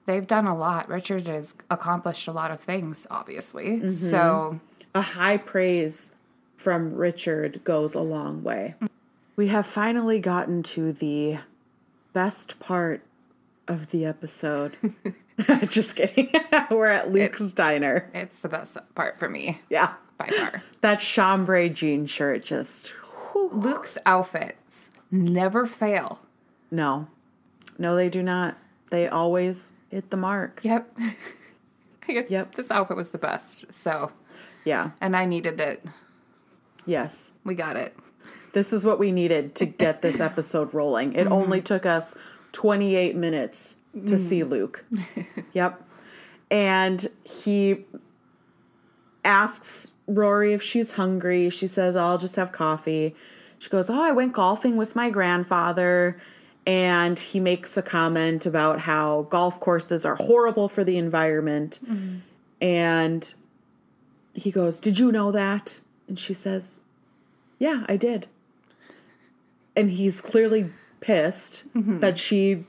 They've done a lot. Richard has accomplished a lot of things, obviously. Mm-hmm. So, A high praise from Richard goes a long way. We have finally gotten to the best part of the episode. *laughs* *laughs* Just kidding. *laughs* We're at Luke's diner. it's the best part for me, Yeah. by far. That chambray jean shirt just whew. Luke's outfits never fail. no. No, they do not. They always hit the mark. Yep. *laughs* yep. This outfit was the best. So, Yeah. and I needed it. Yes. We got it. This is what we needed to get this episode rolling. It mm-hmm. only took us 28 minutes to see mm. Luke. *laughs* yep. And he asks Rory if she's hungry. She says, I'll just have coffee. She goes, Oh, I went golfing with my grandfather. And he makes a comment about how golf courses are horrible for the environment. Mm. And he goes, Did you know that? And she says, Yeah, I did. And he's clearly pissed mm-hmm. that she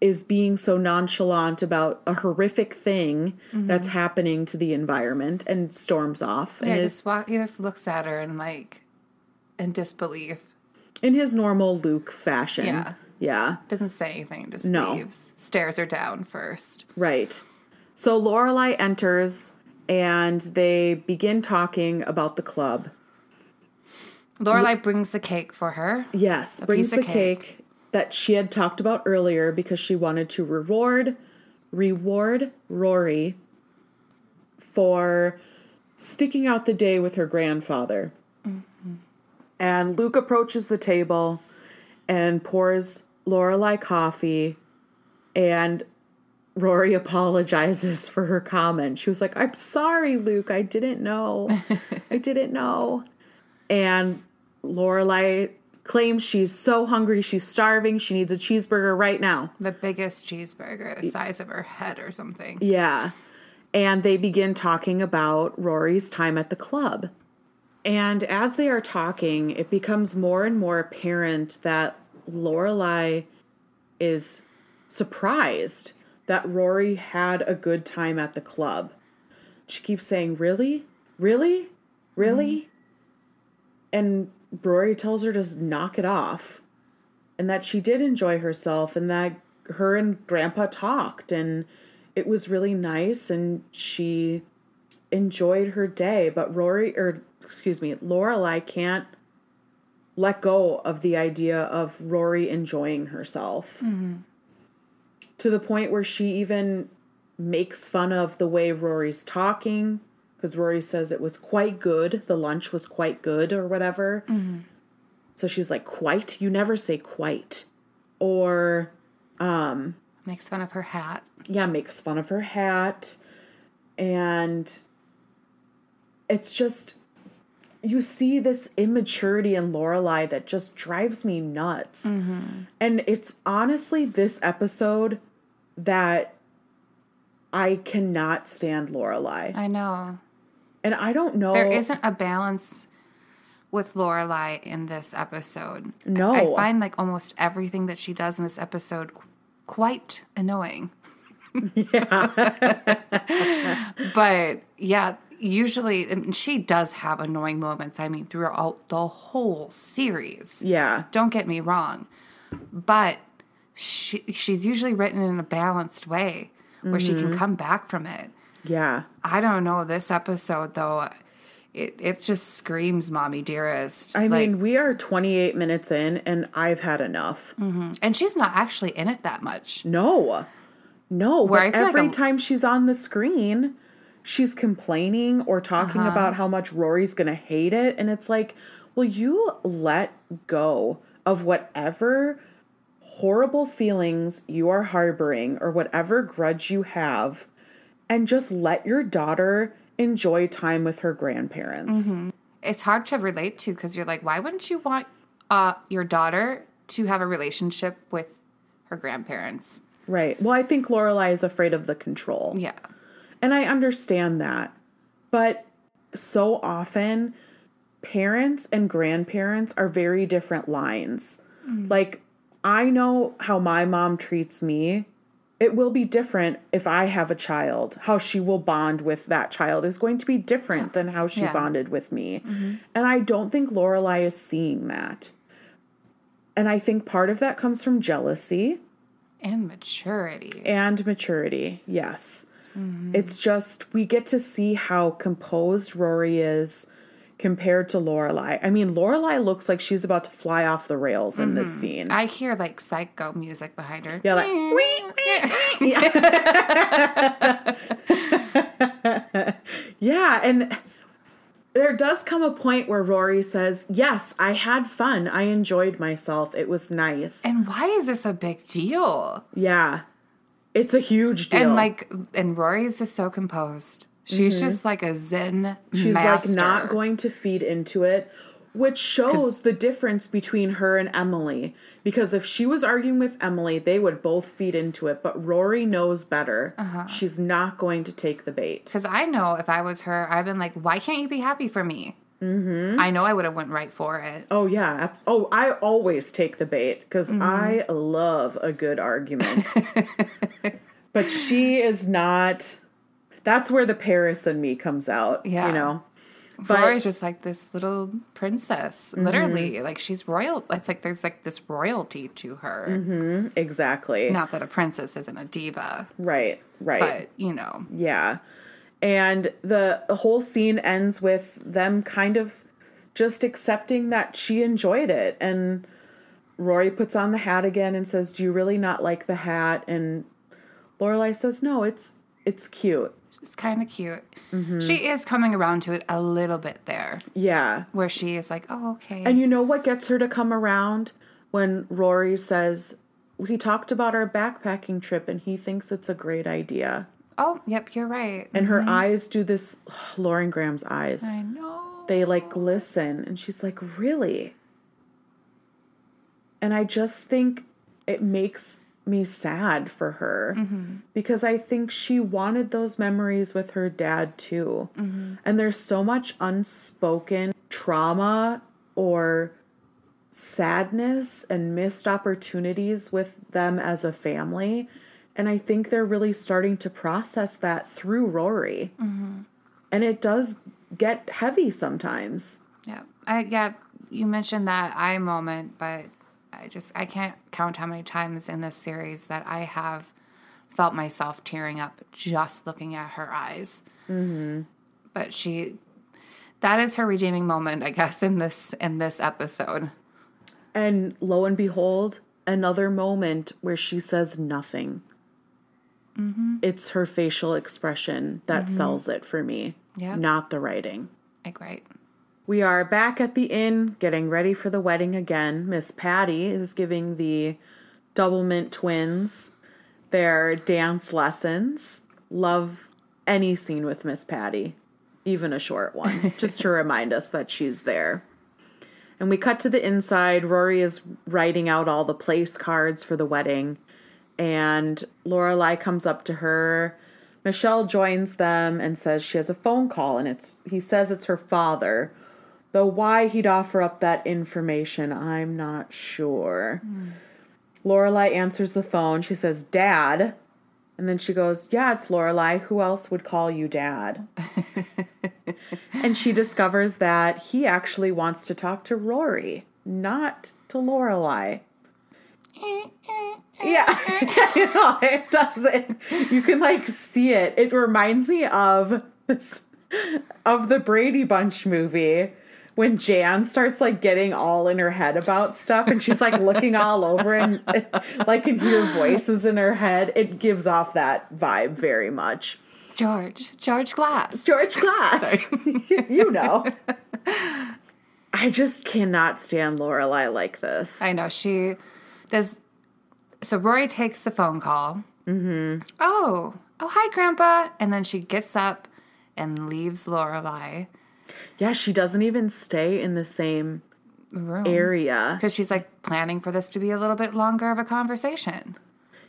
is being so nonchalant about a horrific thing mm-hmm. that's happening to the environment and storms off Yeah, and is just walk, he just looks at her and like in disbelief. in his normal Luke fashion. Yeah. Yeah. Doesn't say anything, just No. leaves. Stares her down first. Right. So Lorelai enters and they begin talking about the club. Lorelai brings the cake for her. Yes, brings the cake. cake. That she had talked about earlier because she wanted to reward reward Rory for sticking out the day with her grandfather. Mm-hmm. And Luke approaches the table and pours Lorelai coffee and Rory apologizes for her comment. She was like, I'm sorry, Luke. I didn't know. *laughs* I didn't know. And Lorelai claims she's so hungry, she's starving, she needs a cheeseburger right now. The biggest cheeseburger, the size of her head or something. Yeah. And they begin talking about Rory's time at the club. And as they are talking, it becomes more and more apparent that Lorelai is surprised that Rory had a good time at the club. She keeps saying, Really? Really? Really? Mm-hmm. And Rory tells her to knock it off. And that she did enjoy herself and that her and Grandpa talked and it was really nice and she enjoyed her day. But Rory, or excuse me, Lorelai can't let go of the idea of Rory enjoying herself. To to the point where she even makes fun of the way Rory's talking because Rory says it was quite good. The lunch was quite good or whatever. Mm-hmm. So she's like, quite? You never say quite. Or, um, Makes fun of her hat. yeah, makes fun of her hat. And it's just, you see this immaturity in Lorelai that just drives me nuts. Mm-hmm. And it's honestly this episode that I cannot stand Lorelai. I know. And I don't know. There isn't a balance with Lorelai in this episode. No. I find like almost everything that she does in this episode quite annoying. Yeah. *laughs* but yeah, usually and she does have annoying moments. I mean, throughout the whole series. Yeah. Don't get me wrong. But she she's usually written in a balanced way where she Mm-hmm. can come back from it. Yeah. I don't know. This episode, though, it, it just screams "mommy dearest." I Like, mean, we are 28 minutes in and I've had enough. and she's not actually in it that much. No. No, Where but like every a- time she's on the screen, she's complaining or talking Uh-huh. about how much Rory's going to hate it. And it's like, will you let go of whatever horrible feelings you are harboring or whatever grudge you have and just let your daughter enjoy time with her grandparents? Mm-hmm. It's hard to relate to because you're like, why wouldn't you want uh, your daughter to have a relationship with her grandparents? Right. Well, I think Lorelai is afraid of the control. Yeah. And I understand that. But so often, parents and grandparents are very different lines. Like, I know how my mom treats me. It will be different if I have a child. How she will bond with that child is going to be different than how she Yeah. bonded with me. Mm-hmm. And I don't think Lorelai is seeing that. And I think part of that comes from jealousy And maturity. and maturity. Yes. Mm-hmm. It's just we get to see how composed Rory is compared to Lorelai. I mean, Lorelai looks like she's about to fly off the rails in this mm-hmm. scene. I hear like psycho music behind her. yeah, like *laughs* yeah, and there does come a point where Rory says, "Yes, I had fun. I enjoyed myself. It was nice." And why is this a big deal? yeah, it's a huge deal. And like, and Rory is just so composed. She's just like a Zen She's master. like not going to feed into it, which shows the difference between her and Emily. Because if she was arguing with Emily, they would both feed into it. But Rory knows better. Uh-huh. She's not going to take the bait. Because I know if I was her, I've been like, why can't you be happy for me? Mm-hmm. I know I would have went right for it. Oh yeah. Oh, I always take the bait because Mm-hmm. I love a good argument. *laughs* but she is not. That's where the Paris and me comes out. Yeah. You know. But Rory's just like this little princess, Mm-hmm. literally. Like she's royal. It's like there's like this royalty to her. exactly. Not that a princess isn't a diva, Right. Right. but you know, Yeah. And the, the whole scene ends with them kind of just accepting that she enjoyed it. And Rory puts on the hat again and says, Do you really not like the hat? And Lorelai says, No, it's it's cute. It's kind of cute. Mm-hmm. She is coming around to it a little bit there, Yeah. where she is like, oh, okay. And you know what gets her to come around? When Rory says, We talked about our backpacking trip and he thinks it's a great idea. oh, yep, you're right. And her eyes do this, *sighs* Lauren Graham's eyes. I know. they like glisten and she's like really and i just think it makes me sad for her mm-hmm. because i think she wanted those memories with her dad too. Mm-hmm. And there's so much unspoken trauma or sadness and missed opportunities with them as a family. And i think they're really starting to process that through rory. Mm-hmm. And it does get heavy sometimes. Yeah. I yeah, you mentioned that eye moment, but I just I can't count how many times in this series that I have felt myself tearing up just looking at her eyes. Mm-hmm. But she that is her redeeming moment, I guess, in this in this episode. And lo and behold, another moment where she says nothing. it's her facial expression that sells it for me, Yep. not the writing. Like right. We are back at the inn getting ready for the wedding again. Miss Patty is giving the Doublemint twins their dance lessons. Love any scene with Miss Patty, even a short one, *laughs* just to remind us that she's there. And we cut to the inside. Rory is writing out all the place cards for the wedding, and Lorelai comes up to her. Michel joins them and says she has a phone call, and it's he says it's her father. Though why he'd offer up that information, I'm not sure. Hmm. Lorelai answers the phone. She says, "Dad," and then she goes, "Yeah, it's Lorelai. Who else would call you Dad?" *laughs* and she discovers that he actually wants to talk to Rory, not to Lorelai. *laughs* Yeah, *laughs* you know, it doesn't. You can like see it. It reminds me of this, of the Brady Bunch movie when Jan starts like getting all in her head about stuff, and she's like looking all over and *laughs* like can hear voices in her head. It gives off that vibe very much. George. George Glass. George Glass, *laughs* you know. I just cannot stand Lorelai like this. I know she does. So Rory takes the phone call. Mm-hmm. Oh, oh, hi, Grandpa. And then she gets up and leaves Lorelai Yeah, she doesn't even stay in the same room area. because she's like planning for this to be a little bit longer of a conversation.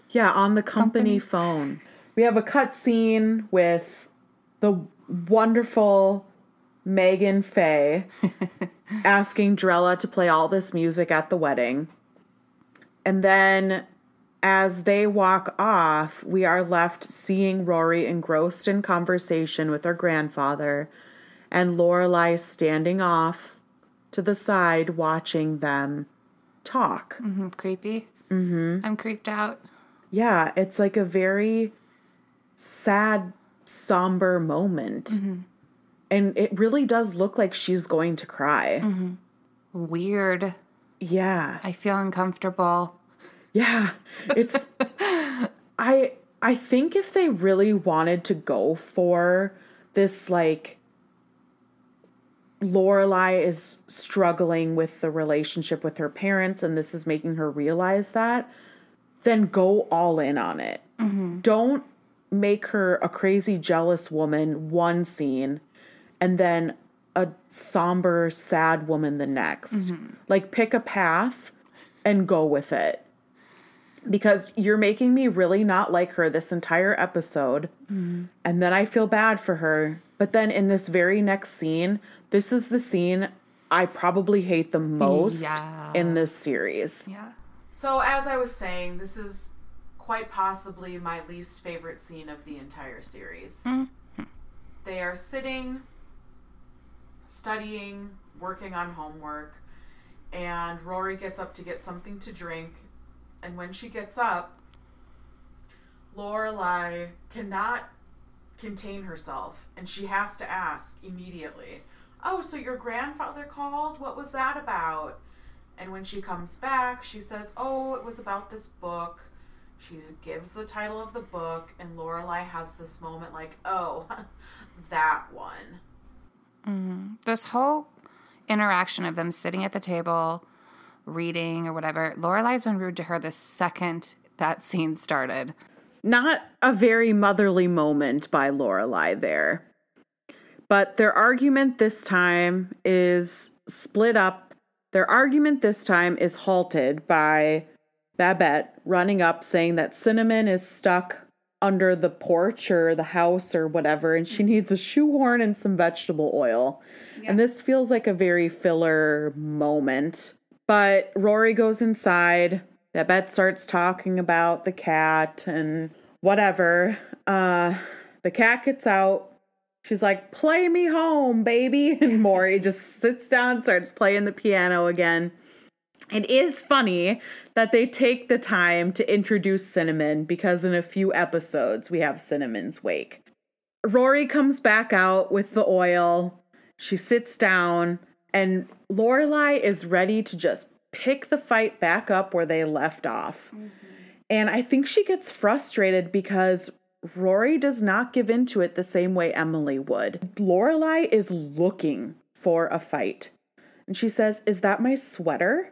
Yeah, on the company, Company. phone. We have a cut scene with the wonderful Meagen Fay *laughs* asking Drella to play all this music at the wedding. And then as they walk off, we are left seeing Rory engrossed in conversation with her grandfather and Lorelai standing off to the side watching them talk. Mm, creepy. Mm-hmm. I'm creeped out. Yeah, it's like a very sad, somber moment. And it really does look like she's going to cry. Weird. Yeah. I feel uncomfortable. Yeah. It's *laughs* I I think if they really wanted to go for this like Lorelai is struggling with the relationship with her parents and this is making her realize that, then go all in on it. Mm-hmm. Don't make her a crazy jealous woman one scene and then a somber sad woman the next. Mm-hmm. Like pick a path and go with it. Because you're making me really not like her this entire episode. Mm-hmm. And then I feel bad for her. But then in this very next scene, this is the scene I probably hate the most Yeah. in this series. Yeah. So, as I was saying, this is quite possibly my least favorite scene of the entire series. Mm-hmm. They are sitting, studying, working on homework, and Rory gets up to get something to drink. And when she gets up, Lorelai cannot contain herself, and she has to ask immediately, Oh, so your grandfather called? What was that about? And when she comes back, she says, "Oh, it was about this book." She gives the title of the book, and Lorelai has this moment like, "Oh, *laughs* that one." Mm-hmm. This whole interaction of them sitting at the table, reading or whatever, Lorelai's been rude to her the second that scene started. Not a very motherly moment by Lorelai there. But their argument this time is split up. Their argument this time is halted by Babette running up saying that Cinnamon is stuck under the porch or the house or whatever, and she needs a shoehorn and some vegetable oil. And this feels like a very filler moment. But Rory goes inside. Babette starts talking about the cat and whatever. Uh, the cat gets out. She's like, play me home, baby. *laughs* And Morey just sits down starts playing the piano again. It is funny that they take the time to introduce Cinnamon because in a few episodes we have Cinnamon's wake. Rory comes back out with the oil. She sits down, and Lorelai is ready to just pick the fight back up where they left off. And I think she gets frustrated because Rory does not give into it the same way Emily would. Lorelai is looking for a fight. And she says, Is that my sweater?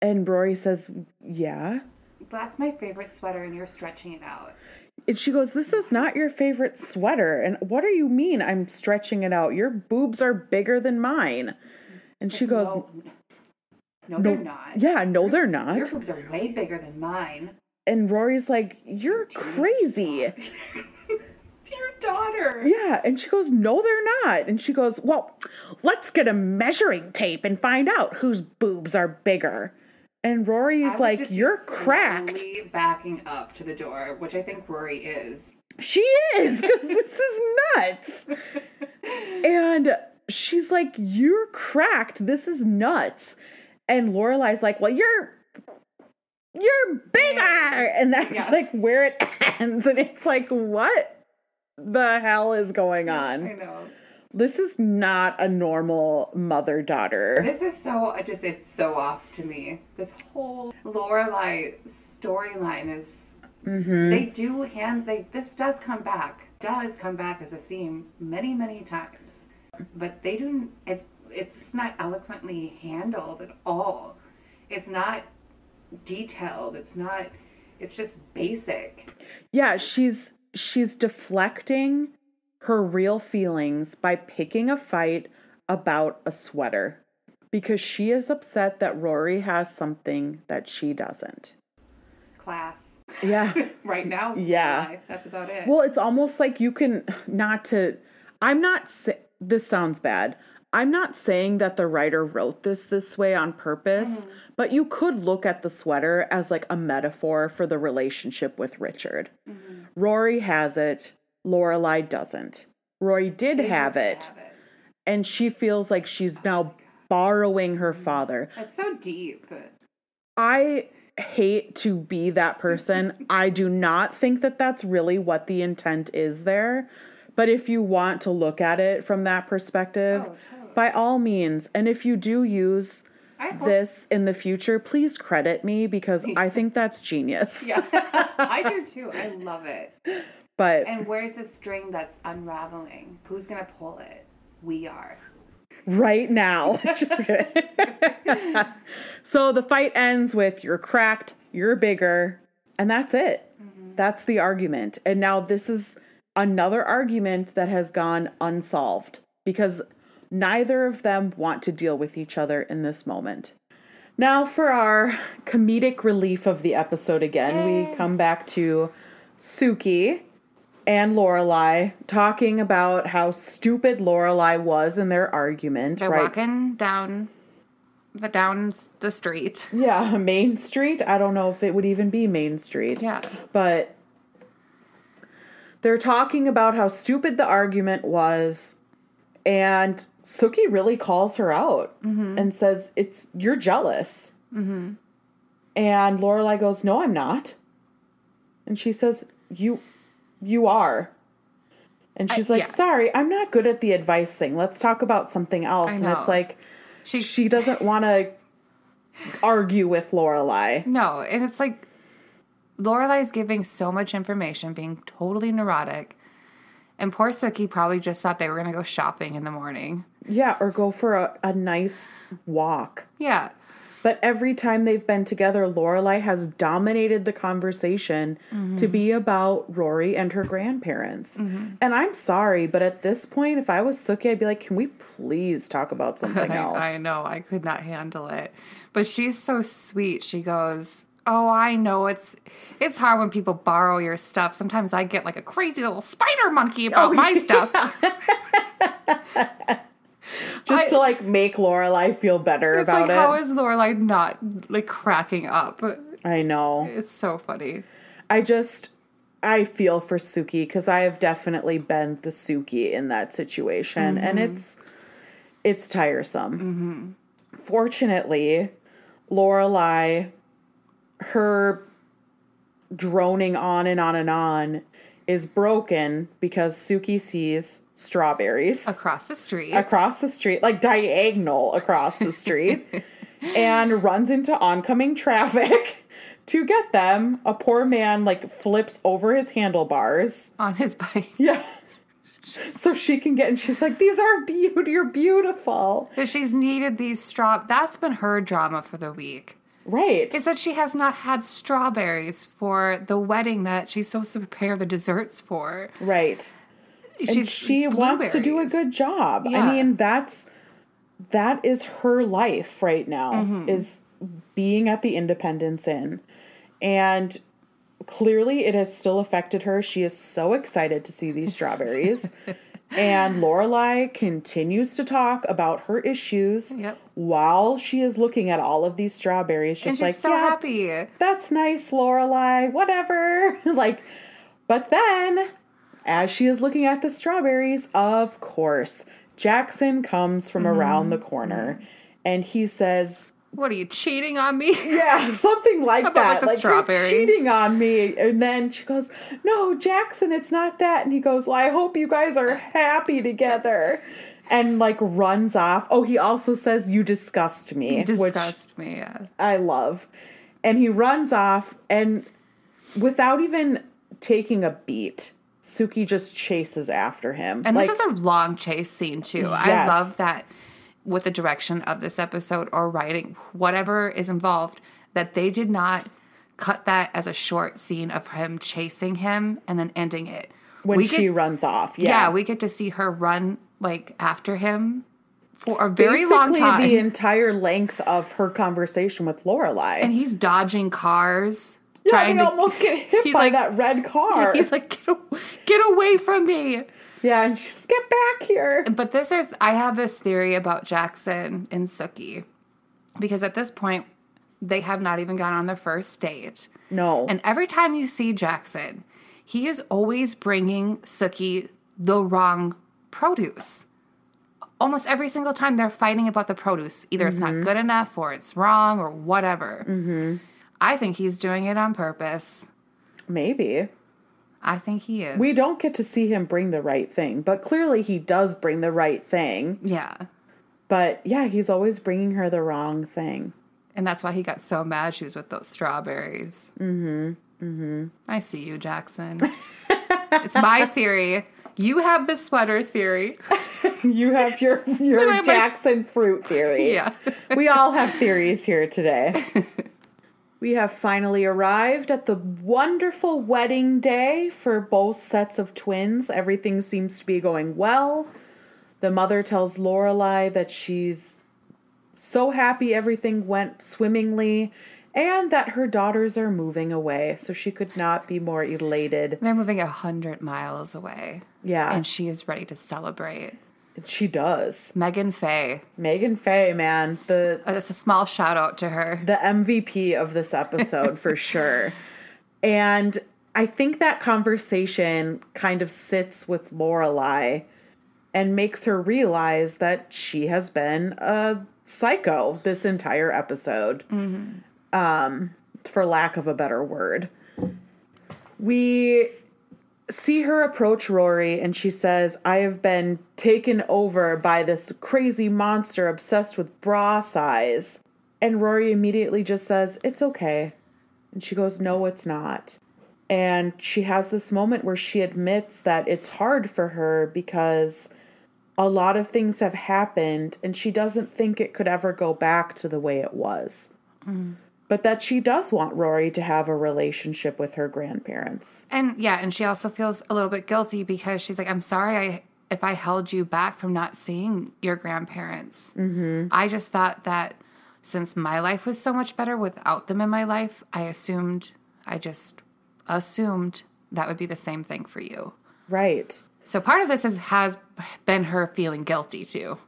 And Rory says, Yeah. That's my favorite sweater, and you're stretching it out. And she goes, This is not your favorite sweater. And what do you mean I'm stretching it out? Your boobs are bigger than mine. And she goes, No, no, they're not. Yeah, no, they're not. Your boobs are way bigger than mine. And Rory's like, You're crazy. *laughs* Dear daughter. Yeah. And she goes, No, they're not. And she goes, Well, let's get a measuring tape and find out whose boobs are bigger. And Rory's like, You're cracked. Backing up to the door, which I think Rory is. She is, because this is *laughs* nuts. And she's like, You're cracked. This is nuts. And Lorelai's like, Well, you're you're bigger. And that's Yeah. like where it *laughs* ends. And it's like, what the hell is going on I know. This is not a normal mother daughter. This is so I just it's so off to me. This whole Lorelai storyline is Mm-hmm. they do hand they this does come back does come back as a theme many many times, but they do it. It's just not eloquently handled at all. It's not detailed. It's not. It's just basic. Yeah, she's she's deflecting her real feelings by picking a fight about a sweater because she is upset that Rory has something that she doesn't. Class Yeah. *laughs* right now. Yeah. That's about it. Well, it's almost like you can not to I'm not this sounds bad. I'm not saying that the writer wrote this this way on purpose, mm-hmm. but you could look at the sweater as like a metaphor for the relationship with Richard. Mm-hmm. Rory has it, Lorelai doesn't. Rory did have it, have it. and she feels like she's now oh borrowing her mm-hmm. father. That's so deep. I hate to be that person. *laughs* I do not think that that's really what the intent is there. But if you want to look at it from that perspective, Oh, totally. By all means. And if you do use this in the future, please credit me because I think that's genius. *laughs* Yeah, I do *laughs* too. I love it. But And where's the string that's unraveling? Who's gonna pull it? We are. right now. *laughs* Just kidding. so the fight ends with you're cracked, you're bigger, and that's it. Mm-hmm. That's the argument. And now this is another argument that has gone unsolved because neither of them want to deal with each other in this moment. Now for our comedic relief of the episode again, we come back to Sookie and Lorelai talking about how stupid Lorelai was in their argument. They're right? walking down the down the street. Yeah, *laughs* Main Street. I don't know if it would even be Main Street. Yeah. But they're talking about how stupid the argument was, and Sookie really calls her out and says, "It's you're jealous." Mm-hmm. And Lorelai goes, "No, I'm not." And she says, "You, you are." And she's like, yeah. "Sorry, I'm not good at the advice thing. Let's talk about something else." And it's like She she doesn't want to argue with Lorelai. No, and it's like Lorelai is giving so much information, being totally neurotic. And poor Sookie probably just thought they were gonna go shopping in the morning. Yeah, or go for a, a nice walk. Yeah. But every time they've been together, Lorelai has dominated the conversation to be about Rory and her grandparents. Mm-hmm. And I'm sorry, but at this point, if I was Sookie, I'd be like, can we please talk about *laughs* something else? I, I know, I could not handle it. But she's so sweet. She goes, Oh, I know it's it's hard when people borrow your stuff. Sometimes I get like a crazy little spider monkey about Oh, my *laughs* yeah. stuff. *laughs* *laughs* Just I- to like make Lorelai feel better It's about like it. how is Lorelai not like cracking up? I know. It's so funny. I just I feel for Sookie because I have definitely been the Sookie in that situation, and mm-hmm. it's it's tiresome. Mm-hmm. Fortunately, Lorelai, her droning on and on and on is broken because Sookie sees strawberries Across the street. across the street, like diagonal across the street, *laughs* and runs into oncoming traffic *laughs* to get them, a poor man like flips over his handlebars. On his bike. *laughs* Yeah. So she can get, and she's like, "These are beautiful. You're beautiful." She's needed these straw. That's been her drama for the week. Right. Is that she has not had strawberries for the wedding that she's supposed to prepare the desserts for. right. And she wants to do a good job. Yeah. I mean, that's that is her life right now Mm-hmm. is being at the Independence Inn. And clearly it has still affected her. She is so excited to see these *laughs* strawberries. and Lorelai continues to talk about her issues Yep. while she is looking at all of these strawberries. Just And she's like, so yeah, happy. that's nice, Lorelai, whatever. *laughs* like, but then, as she is looking at the strawberries, of course, Jackson comes from mm-hmm. around the corner mm-hmm. and he says, What are you cheating on me? *laughs* yeah, something like About, that. like, the Like, you're strawberries. cheating on me. And then she goes, No, Jackson, it's not that. And he goes, Well, I hope you guys are happy together. And like runs off. Oh, he also says, You disgust me. You which disgust me. Yeah. I love. And he runs off, and without even taking a beat, Sookie just chases after him. And like, this is a long chase scene too. I love that with the direction of this episode or writing, whatever is involved, that they did not cut that as a short scene of him chasing him and then ending it. when we she get, runs off. yeah. Yeah, we get to see her run like after him for a very Basically, long time. the entire length of her conversation with Lorelai. and he's dodging cars. Yeah, trying to, almost get hit he's by like- that red car. He's like, get, a- get away from me. yeah, and she's get back here. But this is I have this theory about Jackson and Sookie because at this point they have not even gone on their first date. No, And every time you see Jackson, he is always bringing Sookie the wrong produce. Almost every single time they're fighting about the produce. Either it's not good enough or it's wrong or whatever. Mm-hmm. I think he's doing it on purpose. maybe I think he is. we don't get to see him bring the right thing, but clearly he does bring the right thing. Yeah. But yeah, he's always bringing her the wrong thing. And that's why he got so mad she was with those strawberries. Mm-hmm. Mm-hmm. I see you, Jackson. *laughs* it's my theory. You have the sweater theory. *laughs* You have your *laughs* your Jackson fruit theory. Yeah. we all have theories here today. We have finally arrived at the wonderful wedding day for both sets of twins. Everything seems to be going well. The mother tells Lorelai that she's so happy everything went swimmingly and that her daughters are moving away, so she could not be more elated. They're moving a hundred miles away. Yeah, And she is ready to celebrate. She does. Meagen Fay. Meagen Fay, man, the Uh, Just a small shout out to her. the MVP of this episode for *laughs* sure. And I think that conversation kind of sits with Lorelai and makes her realize that she has been a psycho this entire episode. Um, for lack of a better word. We see her approach Rory and she says, I have been taken over by this crazy monster obsessed with bra size. And Rory immediately just says, It's okay. And she goes, No, it's not. And she has this moment where she admits that it's hard for her because a lot of things have happened and she doesn't think it could ever go back to the way it was. Mm. But that she does want Rory to have a relationship with her grandparents. And yeah, and she also feels a little bit guilty because she's like, I'm sorry I if I held you back from not seeing your grandparents. Mm-hmm. I just thought that since my life was so much better without them in my life, I assumed, I just assumed that would be the same thing for you. Right. So part of this is, has been her feeling guilty too.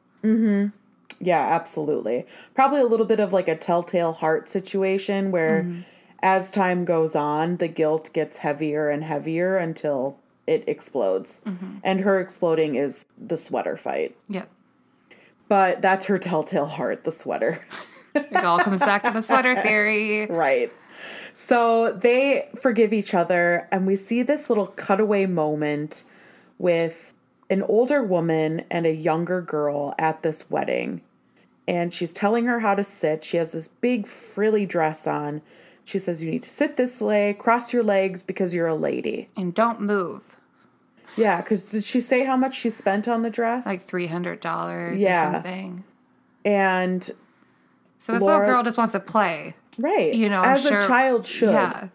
Yeah, absolutely. Probably a little bit of like a telltale heart situation where mm-hmm. as time goes on, the guilt gets heavier and heavier until it explodes. Mm-hmm. And her exploding is the sweater fight. Yep. But that's her telltale heart, the sweater. *laughs* It all comes back to the sweater *laughs* theory. right. So they forgive each other, and we see this little cutaway moment with an older woman and a younger girl at this wedding. And she's telling her how to sit. She has this big frilly dress on, She says, You need to sit this way, cross your legs because you're a lady. And don't move. Yeah, because did she say how much she spent on the dress? Like $300 Yeah. or something. and So this Laura- little girl just wants to play. right, You know, as sure- a child should. Yeah.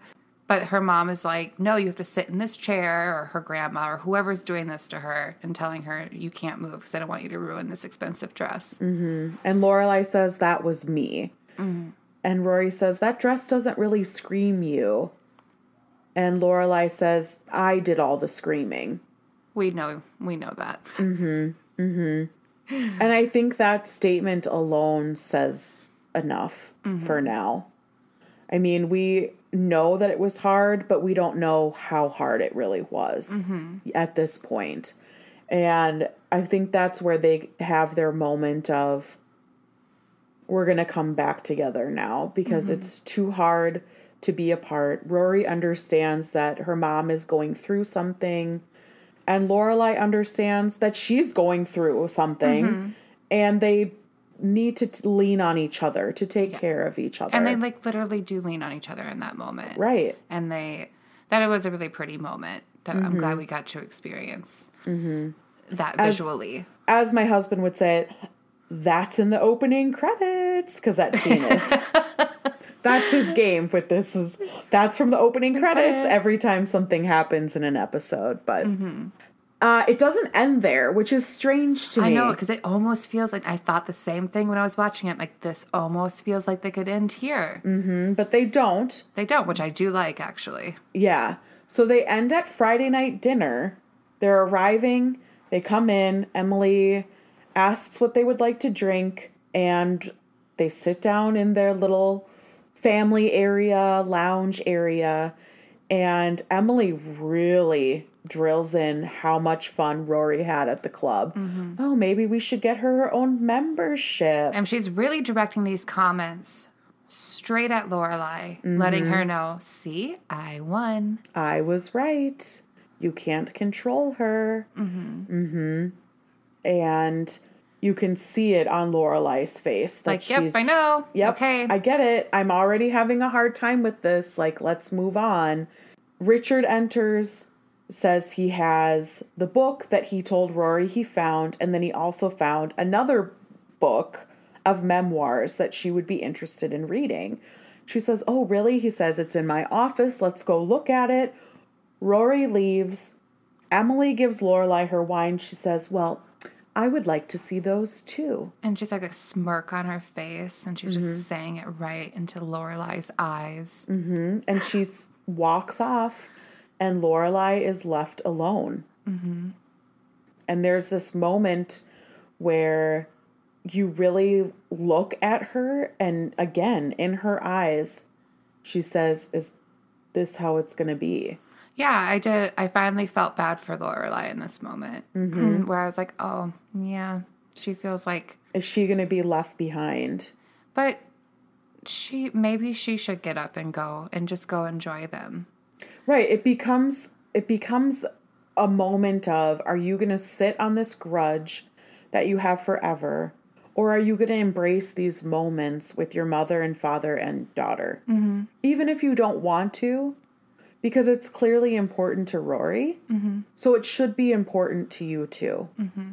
But her mom is like, no, you have to sit in this chair, or her grandma, or whoever's doing this to her and telling her, you can't move because I don't want you to ruin this expensive dress. Mm-hmm. And Lorelai says that was me. Mm-hmm. And Rory says that dress doesn't really scream you. And Lorelai says I did all the screaming. We know, we know that. Mm-hmm. *laughs* And I think that statement alone says enough for now. I mean, we know that it was hard, but we don't know how hard it really was mm-hmm. at this point. And I think that's where they have their moment of we're going to come back together now because mm-hmm. it's too hard to be apart. Rory understands that her mom is going through something and Lorelai understands that she's going through something mm-hmm. and they need to t- lean on each other to take care of each other. And they like literally do lean on each other in that moment. right. And they, that it was a really pretty moment that I'm glad mm-hmm. we got to experience mm-hmm. that visually. As my husband would say, that's in the opening credits because that scene is. *laughs* that's his game with this is that's from the opening credits, credits. every time something happens in an episode, but mm-hmm. Uh, it doesn't end there, which is strange to I me. I know because it almost feels like I thought the same thing when I was watching it. Like this almost feels like they could end here. Mm-hmm, but they don't. They don't, which I do like actually. Yeah. So they end at Friday night dinner. They're arriving. They come in. Emily asks what they would like to drink, and they sit down in their little family area, lounge area. And Emily really drills in how much fun Rory had at the club. Oh, maybe we should get her her own membership. And she's really directing these comments straight at Lorelai, letting her know, "See, I won." I was right. You can't control her. Mm-hmm. Mm-hmm. And you can see it on Lorelai's face. That Like, yep, I know. Yep. Okay. I get it. I'm already having a hard time with this. Like, let's move on. Richard enters, says he has the book that he told Rory he found, and then he also found another book of memoirs that she would be interested in reading. She says, Oh, really? He says, It's in my office. Let's go look at it. Rory leaves. Emily gives Lorelai her wine. She says, Well, I would like to see those too. and she's like a smirk on her face, and she's Mm-hmm. just saying it right into Lorelai's eyes. and she walks off and lorelai is left alone and there's this moment where you really look at her and again in her eyes she says is this how it's going to be Yeah, I did. I finally felt bad for Lorelai in this moment, Mm-hmm. where I was like, "Oh, yeah, she feels like." is she going to be left behind But she maybe she should get up and go and just go enjoy them. Right it becomes it becomes a moment of are you going to sit on this grudge that you have forever? Or are you going to embrace these moments with your mother and father and daughter? Mm-hmm. Even if you don't want to because it's clearly important to rory. Mm-hmm. So it should be important to you too. Mm-hmm.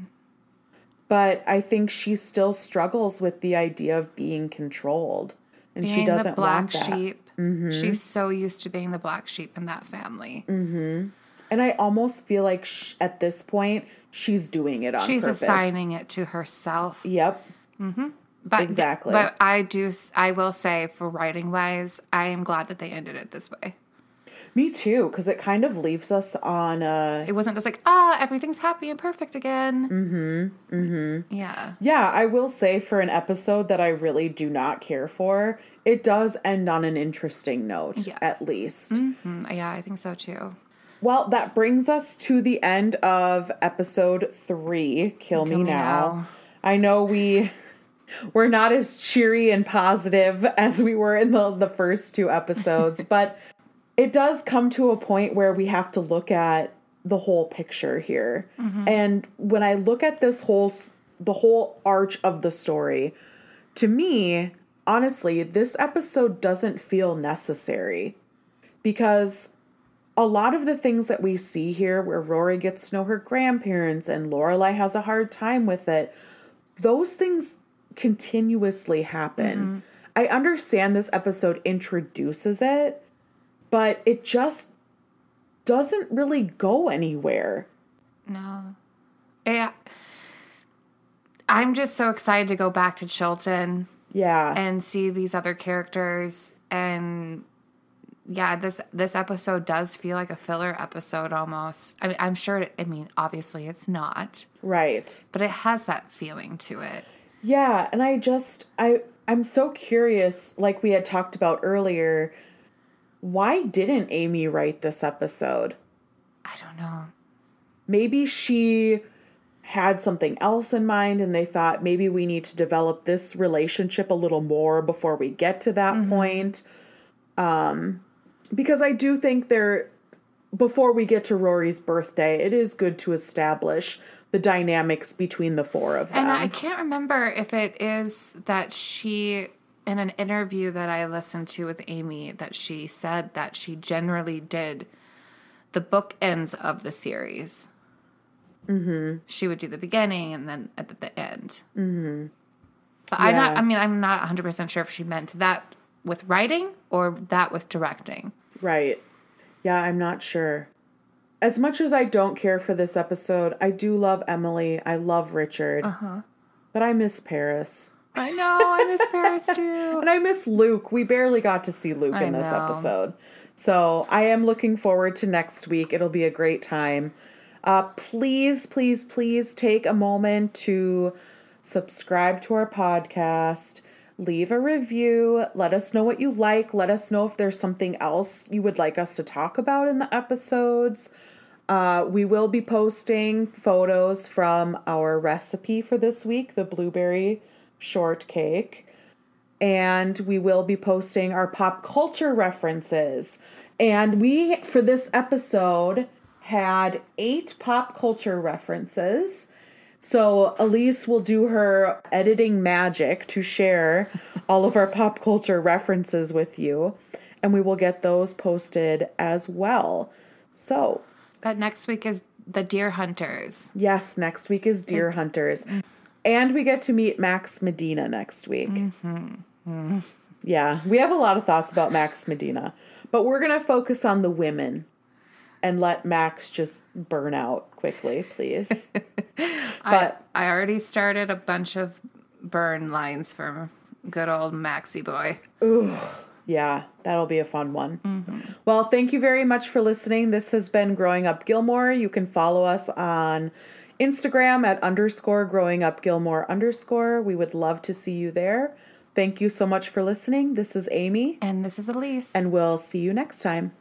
But i think she still struggles with the idea of being controlled and Being she doesn't the black want that Mm-hmm. She's so used to being the black sheep in that family. Mm. And I almost feel like sh- at this point she's doing it on She's purpose. assigning it to herself. Yep. But Exactly. But I do. I will say, for writing wise, I am glad that they ended it this way. Me too, because it kind of leaves us on a. It wasn't just like, ah, everything's happy and perfect again. Mm-hmm. Mm-hmm. Yeah. Yeah, I will say for an episode that I really do not care for, it does end on an interesting note, Yeah. at least. Mm, yeah, I think so too. Well, that brings us to the end of episode three Kill, Me, Me now. Now. I know we. *laughs* We're not as cheery and positive as we were in the, the first two episodes, *laughs* but it does come to a point where we have to look at the whole picture here. Mm-hmm. And when I look at this whole the whole arch of the story, to me, honestly, this episode doesn't feel necessary because a lot of the things that we see here where Rory gets to know her grandparents and Lorelai has a hard time with it, those things continuously happen. Mm-hmm. I understand this episode introduces it, but it just doesn't really go anywhere. No. Yeah. I'm just so excited to go back to Chilton Yeah. and see these other characters and yeah, this this episode does feel like a filler episode almost. I mean, I'm sure I mean, obviously it's not, right. but it has that feeling to it. Yeah, and I just I I'm so curious like we had talked about earlier, why didn't Amy write this episode? I don't know. Maybe she had something else in mind and they thought maybe we need to develop this relationship a little more before we get to that point. Um because I do think there before we get to Rory's birthday, it is good to establish the dynamics between the four of them. And I can't remember if it is that she, in an interview that I listened to with Amy, that she said that she generally did the bookends of the series. Mm-hmm. She would do the beginning and then at the end. Mm-hmm. But I'm not. I mean, I'm not 100 percent sure if she meant that with writing or that with directing. Right. Yeah, I'm not sure. As much as I don't care for this episode, I do love Emily. I love Richard. Uh-huh. But I miss Paris. I know. I miss Paris *laughs* too. And I miss Luke. We barely got to see Luke I in this know. episode. So I am looking forward to next week. It'll be a great time. Uh, please, please, please take a moment to subscribe to our podcast, leave a review, let us know what you like, let us know if there's something else you would like us to talk about in the episodes. Uh, we will be posting photos from our recipe for this week, the blueberry shortcake and we will be posting our pop culture references. And we, for this episode, had eight pop culture references. So Elyse will do her editing magic to share *laughs* all of our pop culture references with you, and we will get those posted as well. So, But next week is the Deer Hunters. yes, next week is Deer Hunters. Mm. And we get to meet Max Medina next week. Mm-hmm. Yeah, we have a lot of thoughts about Max Medina, but we're going to focus on the women and let Max just burn out quickly, please. *laughs* but I already started a bunch of burn lines for good old Maxie boy. yeah, that'll be a fun one. Mm-hmm. Well, thank you very much for listening. This has been Growing Up Gilmore. You can follow us on Instagram at underscore growing up Gilmore underscore. We would love to see you there. Thank you so much for listening. This is Aimee, And this is Elyse. and we'll see you next time.